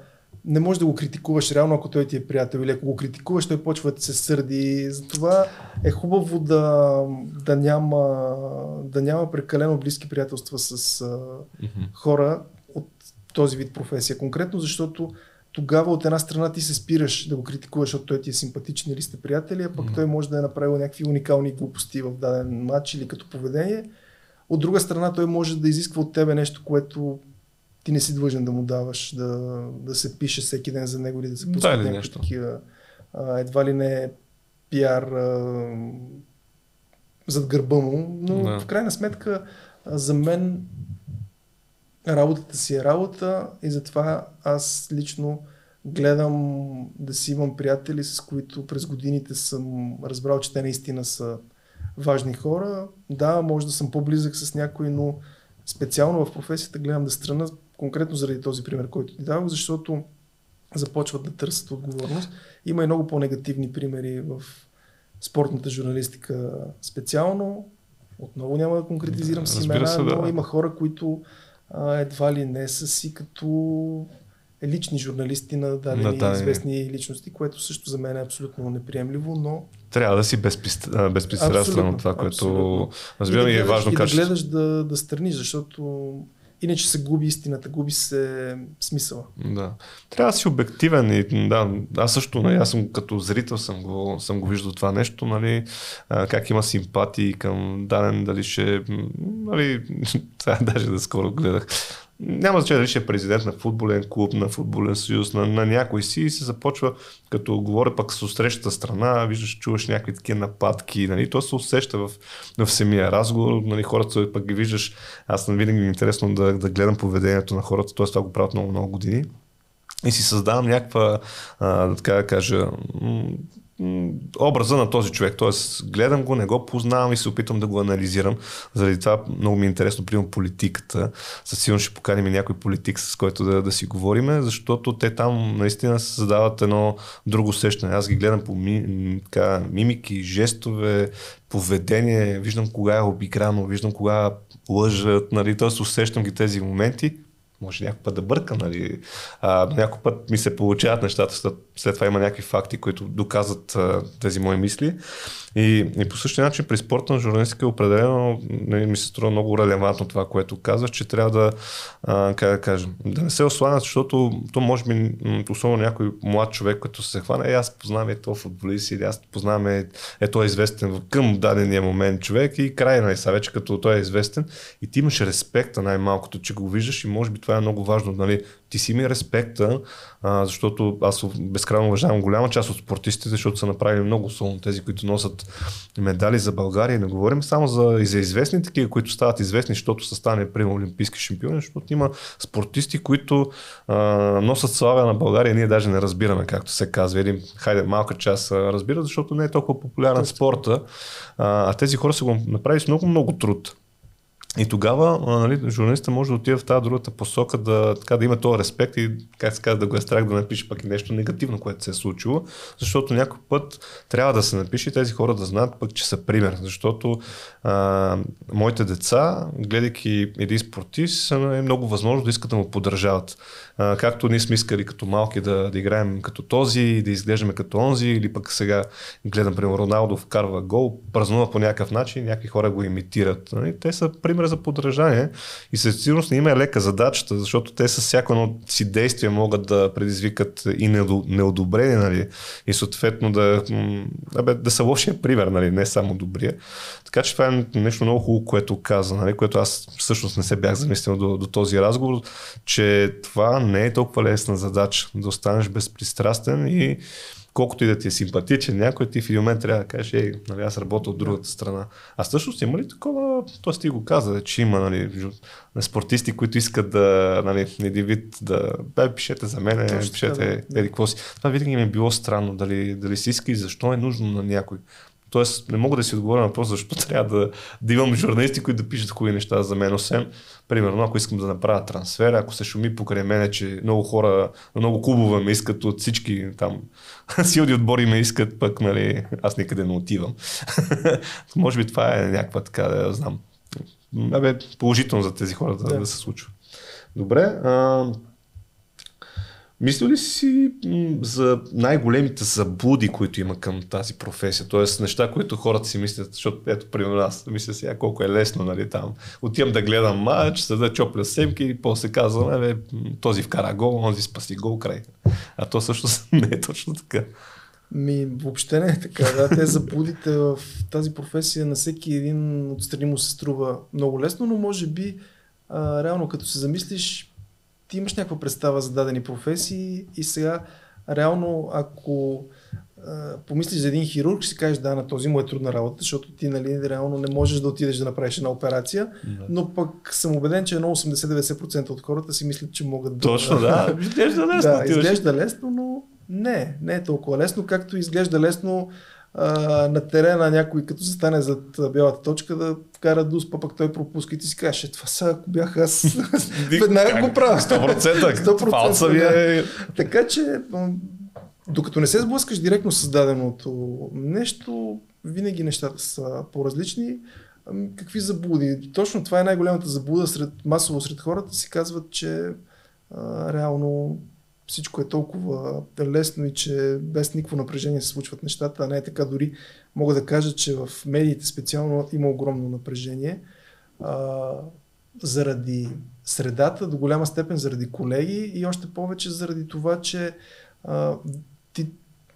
не можеш да го критикуваш реално, ако той ти е приятел или ако го критикуваш, той почва да се сърди. Затова е хубаво да, да, няма, да няма прекалено близки приятелства с mm-hmm. хора от този вид професия. Конкретно, защото тогава от една страна ти се спираш да го критикуваш, защото той ти е симпатичен или сте приятели, а пък mm-hmm. той може да е направил някакви уникални глупости в даден матч или като поведение. От друга страна той може да изисква от тебе нещо, което ти не си длъжен да му даваш, да, да се пише всеки ден за него или да се пускат да, някакви такива. А, едва ли не пиар а, зад гърба му, но да. в крайна сметка а, за мен работата си е работа и затова аз лично гледам да си имам приятели, с които през годините съм разбрал, че те наистина са важни хора. Да, може да съм по-близък с някой, но специално в професията гледам да страна конкретно заради този пример, който ти давах, защото започват да търсят отговорност. Има и много по-негативни примери в спортната журналистика специално. Отново няма да конкретизирам си имена, се, да. но има хора, които а, едва ли не са си като лични журналисти на дадени да, известни личности, което също за мен е абсолютно неприемливо, но... Трябва да си безпристрастен от това, което разбирам и, да и е важно качество. Да гледаш да, да страниш, защото Иначе се губи истината, губи се смисъла. Да. Трябва да си обективен и да, аз също, нали, аз съм като зрител съм го, съм го виждал това нещо, нали, как има симпатии към даден, дали ще, нали, [LAUGHS] даже да скоро гледах, няма значение дали ще е президент на футболен клуб, на футболен съюз, на, на някой си и се започва, като говоря пък с срещата страна, виждаш, чуваш някакви такива нападки, нали, то се усеща в, в самия разговор, нали, хората пък ги виждаш, аз винаги ми е интересно да, да гледам поведението на хората, т.е. това го правят много, много години. И си създавам някаква, а, така да кажа, образа на този човек. Тоест, гледам го, не го познавам и се опитвам да го анализирам. Заради това много ми е интересно, примерно, политиката. Със сигурно ще поканим някой политик, с който да, да си говориме, защото те там наистина се задават едно друго усещане. Аз ги гледам по ми, така, мимики, жестове, поведение, виждам кога е обиграно, виждам кога лъжат, нали, т.е. усещам ги тези моменти може някой път да бърка, нали? А, някой път ми се получават нещата, след, след това има някакви факти, които доказват а, тези мои мисли. И, и по същия начин при спортна журналистика е определено нали, ми се струва много релевантно това, което казваш, че трябва да, а, как да кажем, да не се осланят, защото то може би, особено някой млад човек, който се хване, е, аз познавам е то футболист или аз познавам е, е той известен към дадения момент човек и край, нали, са вече като той е известен и ти имаш респекта най-малкото, че го виждаш и може би това е много важно, нали, ти си ми респекта, а, защото аз безкрайно уважавам голяма част от спортистите, защото са направили много солно тези, които носят медали за България. Не говорим само за, и за известни такива, които стават известни, защото са стане примерно олимпийски шампиони, защото има спортисти, които а, носят слава на България. Ние даже не разбираме, както се казва. Или, хайде, малка част разбира, защото не е толкова популярен спорта. А, а тези хора са го направили с много-много труд. И тогава нали, журналиста може да отиде в тази другата посока, да, така, да има този респект и как се казва, да го е страх да напише пък и нещо негативно, което се е случило, защото някой път трябва да се напише и тези хора да знаят пък, че са пример, защото а, моите деца, гледайки един спортист, е много възможно да искат да му поддържават. Както ние сме искали като малки да, да играем като този, да изглеждаме като онзи, или пък сега гледам, примерно, Роналдо вкарва гол, празнува по някакъв начин, някакви хора го имитират. Нали? Те са пример за подражание и със сигурност не има е лека задачата, защото те с всяко едно си действие могат да предизвикат и неодобрение, нали? и съответно да, да, да са лошия пример, нали? не само добрия. Така че това е нещо много хубаво, което каза, нали? което аз всъщност не се бях замислил до, до този разговор, че това не е толкова лесна задача да останеш безпристрастен и колкото и да ти е симпатичен някой, ти в един момент трябва да кажеш, ей, нали, аз работя от другата страна. А всъщност има ли такова, т.е. ти го каза, че има нали, спортисти, които искат да, нали, един вид да, бе, пишете за мен, пишете, да. еди, какво си. Това винаги ми е било странно, дали, дали си иска и защо е нужно на някой. Тоест, не мога да си отговоря на въпрос, защо трябва да, да имам журналисти, които да пишат хубави неща за мен, освен, примерно, ако искам да направя трансфер, ако се шуми покрай мене, че много хора, много клубове ме искат от всички там [LAUGHS] силни отбори ме искат, пък, нали, аз никъде не отивам. [LAUGHS] Може би това е някаква така, да знам, абе, положително за тези хора да, да. да се случва. Добре, а, мисля ли си за най-големите заблуди, които има към тази професия? Тоест неща, които хората си мислят, защото ето, примерно аз мисля сега колко е лесно, нали, там. Отивам да гледам матч, се да чопля семки и после казвам, бе, този вкара гол, онзи спаси гол, край. А то също [LAUGHS] не е точно така. Ми, въобще не е така. Да, те заблудите в тази професия на всеки един отстрани му се струва много лесно, но може би а, реално като се замислиш, ти имаш някаква представа за дадени професии и сега реално ако а, помислиш за един хирург, ще си кажеш да, на този му е трудна работа, защото ти нали, реално не можеш да отидеш да направиш една операция, да. но пък съм убеден, че едно 80-90% от хората си мислят, че могат да... Точно, да. [LAUGHS] Изглежда лесно. Да, изглежда лесно, но не, не е толкова лесно, както изглежда лесно а, на терена някой като застане зад бялата точка да вкара дус, пък той пропуска и ти си кажеш, е, това са, ако бях аз, [LAUGHS] веднага го правя. 100%, 100% ви е... Така че, докато не се сблъскаш директно с даденото нещо, винаги нещата са по-различни. Какви заблуди? Точно това е най-голямата заблуда сред, масово сред хората. Си казват, че а, реално всичко е толкова лесно и че без никакво напрежение се случват нещата, а не е така. Дори мога да кажа, че в медиите специално има огромно напрежение. А, заради средата, до голяма степен заради колеги и още повече заради това, че а, ти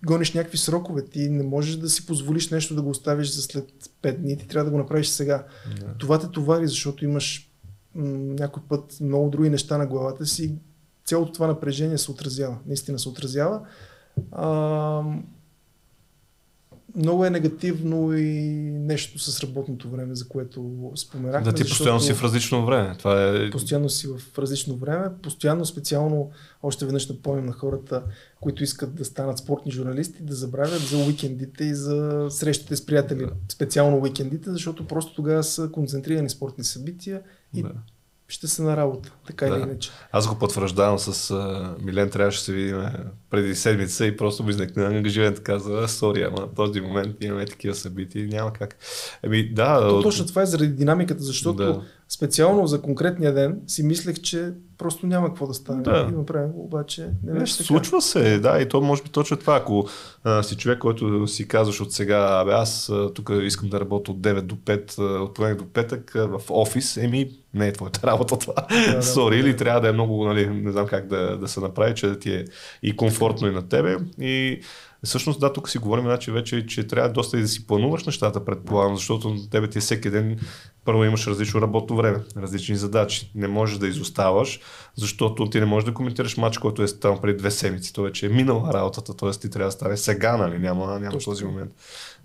гониш някакви срокове. Ти не можеш да си позволиш нещо да го оставиш за след 5 дни. Ти трябва да го направиш сега. Да. Това те товари, защото имаш м- някой път много други неща на главата си. Цялото това напрежение се отразява. Наистина се отразява. А, много е негативно и нещо с работното време, за което споменахме. Да, ти постоянно си в различно време. Това е... Постоянно си в различно време. Постоянно, специално, още веднъж напомням на хората, които искат да станат спортни журналисти, да забравят за уикендите и за срещите с приятели. Специално уикендите, защото просто тогава са концентрирани спортни събития и да ще се на работа, така да. или иначе. Аз го потвърждавам с uh, Милен, трябваше да се видим преди седмица и просто ми изникна ангажимент, каза, сори, ама на този момент имаме такива събития, няма как. Еми, да. То, точно това е заради динамиката, защото да. специално за конкретния ден си мислех, че просто няма какво да стане. Да. И направим, обаче не беше така. Случва се, да, и то може би точно това. Ако а, си човек, който си казваш от сега, абе аз тук искам да работя от 9 до 5, от понеделник до петък в офис, еми не е твоята работа това. Да, Сори, да, или трябва да е много, нали, не знам как да, да се направи, че да ти е и комфортно и на тебе. И Всъщност, да, тук си говорим, значи вече, че трябва доста и да си плануваш нещата, предполагам, защото на тебе ти е всеки ден първо имаш различно работно време, различни задачи. Не можеш да изоставаш, защото ти не можеш да коментираш матч, който е там преди две седмици. То вече е минала работата, т.е. ти трябва да стане сега, нали? Няма, няма този момент.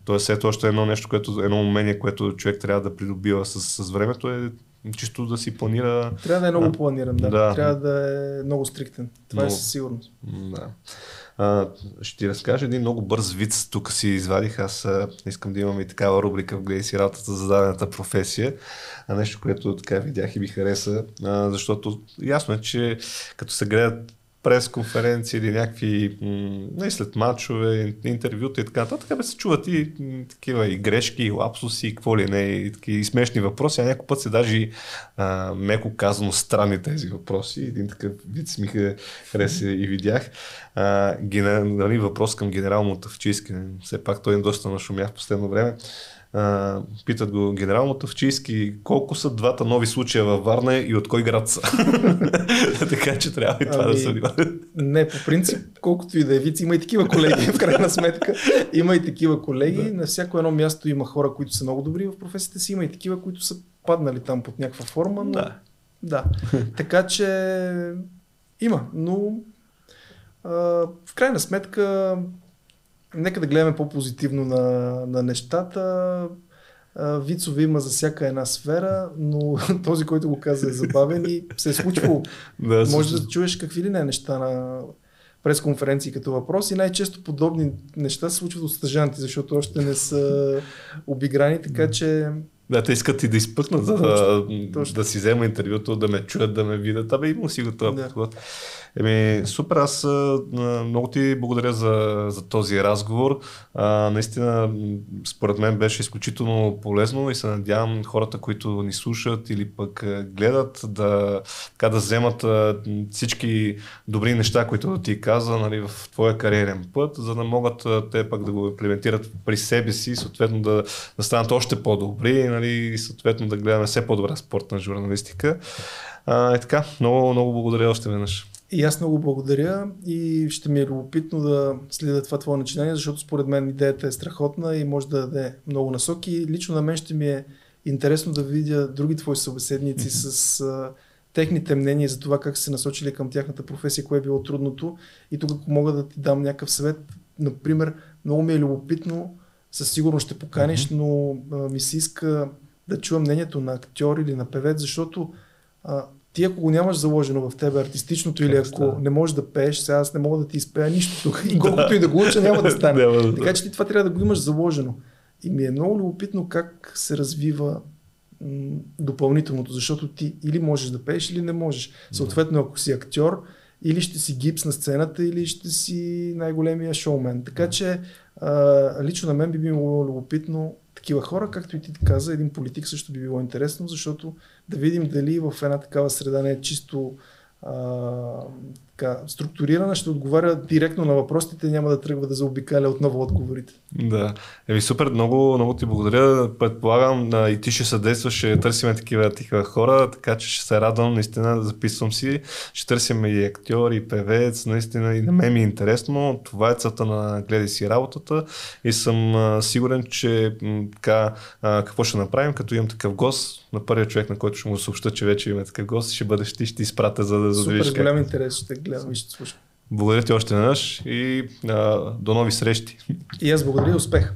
Тоест, ето още едно нещо, което, едно умение, което човек трябва да придобива с, с времето е чисто да си планира. Трябва да е много планиран, да. да. Трябва да е много стриктен. Това е много... е със сигурност. Да. Ще ти разкажа един много бърз вид. Тук си извадих. Аз искам да имам и такава рубрика в Гледай си работата за дадената професия. А нещо, което така видях и ми хареса, защото ясно е, че като се гледат пресконференции или някакви не, след матчове, интервюта и така нататък, бе се чуват и такива и грешки, и лапсуси, и какво ли не, и, такива, и смешни въпроси, а някой път се даже а, меко казано странни тези въпроси. Един такъв вид ми хареса и видях. А, генер... нали, въпрос към генерал Мотавчийски, все пак той е доста нашумя в последно време. А, питат го генерал Мотавчийски колко са двата нови случая във Варна и от кой град са. [LAUGHS] така че трябва и това ами, да се внимава. Не, по принцип, колкото и да е виц, има и такива колеги, в крайна сметка. Има и такива колеги. Да. На всяко едно място има хора, които са много добри в професията си, има и такива, които са паднали там под някаква форма. Но... Да. да. така че има, но а, в крайна сметка нека да гледаме по-позитивно на, на нещата. Вицове има за всяка една сфера, но [LAUGHS] този, който го каза е забавен и се е случвало. [LAUGHS] да, Може да чуеш какви ли не неща на пресконференции като въпрос и най-често подобни неща се случват от стъжанти, защото още не са обиграни, така че да, те искат и да изпъкнат, за да, да си взема интервюто, да ме чуят, да ме видят. Абе, има си го това да. подход. Еми, супер, аз много ти благодаря за, за този разговор. А, наистина, според мен беше изключително полезно и се надявам хората, които ни слушат или пък гледат, да, така, да вземат всички добри неща, които ти каза нали, в твоя кариерен път, за да могат те пък да го имплементират при себе си съответно да, да станат още по-добри нали, и съответно да гледаме все по-добра спортна журналистика. А, и така, много, много благодаря още веднъж. И аз много благодаря и ще ми е любопитно да следя това твое начинание, защото според мен идеята е страхотна и може да даде много насоки. Лично на мен ще ми е интересно да видя други твои събеседници mm-hmm. с а, техните мнения за това как са се насочили към тяхната професия, кое е било трудното. И тук, ако мога да ти дам някакъв съвет, например, много ми е любопитно, със сигурност ще поканиш, mm-hmm. но а, ми се иска да чуя мнението на актьор или на певец, защото а, ти ако го нямаш заложено в тебе артистичното или ако да. не можеш да пееш, сега аз не мога да ти изпея нищо тук и колкото и да го уча няма да [LAUGHS] стане. така че ти това трябва да го имаш заложено. И ми е много любопитно как се развива м- допълнителното, защото ти или можеш да пееш, или не можеш. Съответно, ако си актьор, или ще си гипс на сцената, или ще си най-големия шоумен. Така че а, лично на мен би било любопитно такива хора, както и ти каза, един политик също би било интересно, защото да видим дали в една такава среда не е чисто а, така, структурирана, ще отговаря директно на въпросите, няма да тръгва да заобикаля отново отговорите. Да. Еми супер, много, много ти благодаря. Предполагам и ти ще съдействаш, ще търсим такива, такива хора, така че ще се радвам, наистина, записвам си. Ще търсим и актьор, и певец, наистина и на мен ми е интересно. Това е целта на гледай си работата и съм сигурен, че така, какво ще направим, като имам такъв гост, на първия човек, на който ще му съобща, че вече има такъв гост, ще бъдеш ти, ще ти изпратя, за да, за да Супер голям интерес, ще гледам и ще слушам. Благодаря ти още веднъж и а, до нови срещи. И аз благодаря и успех.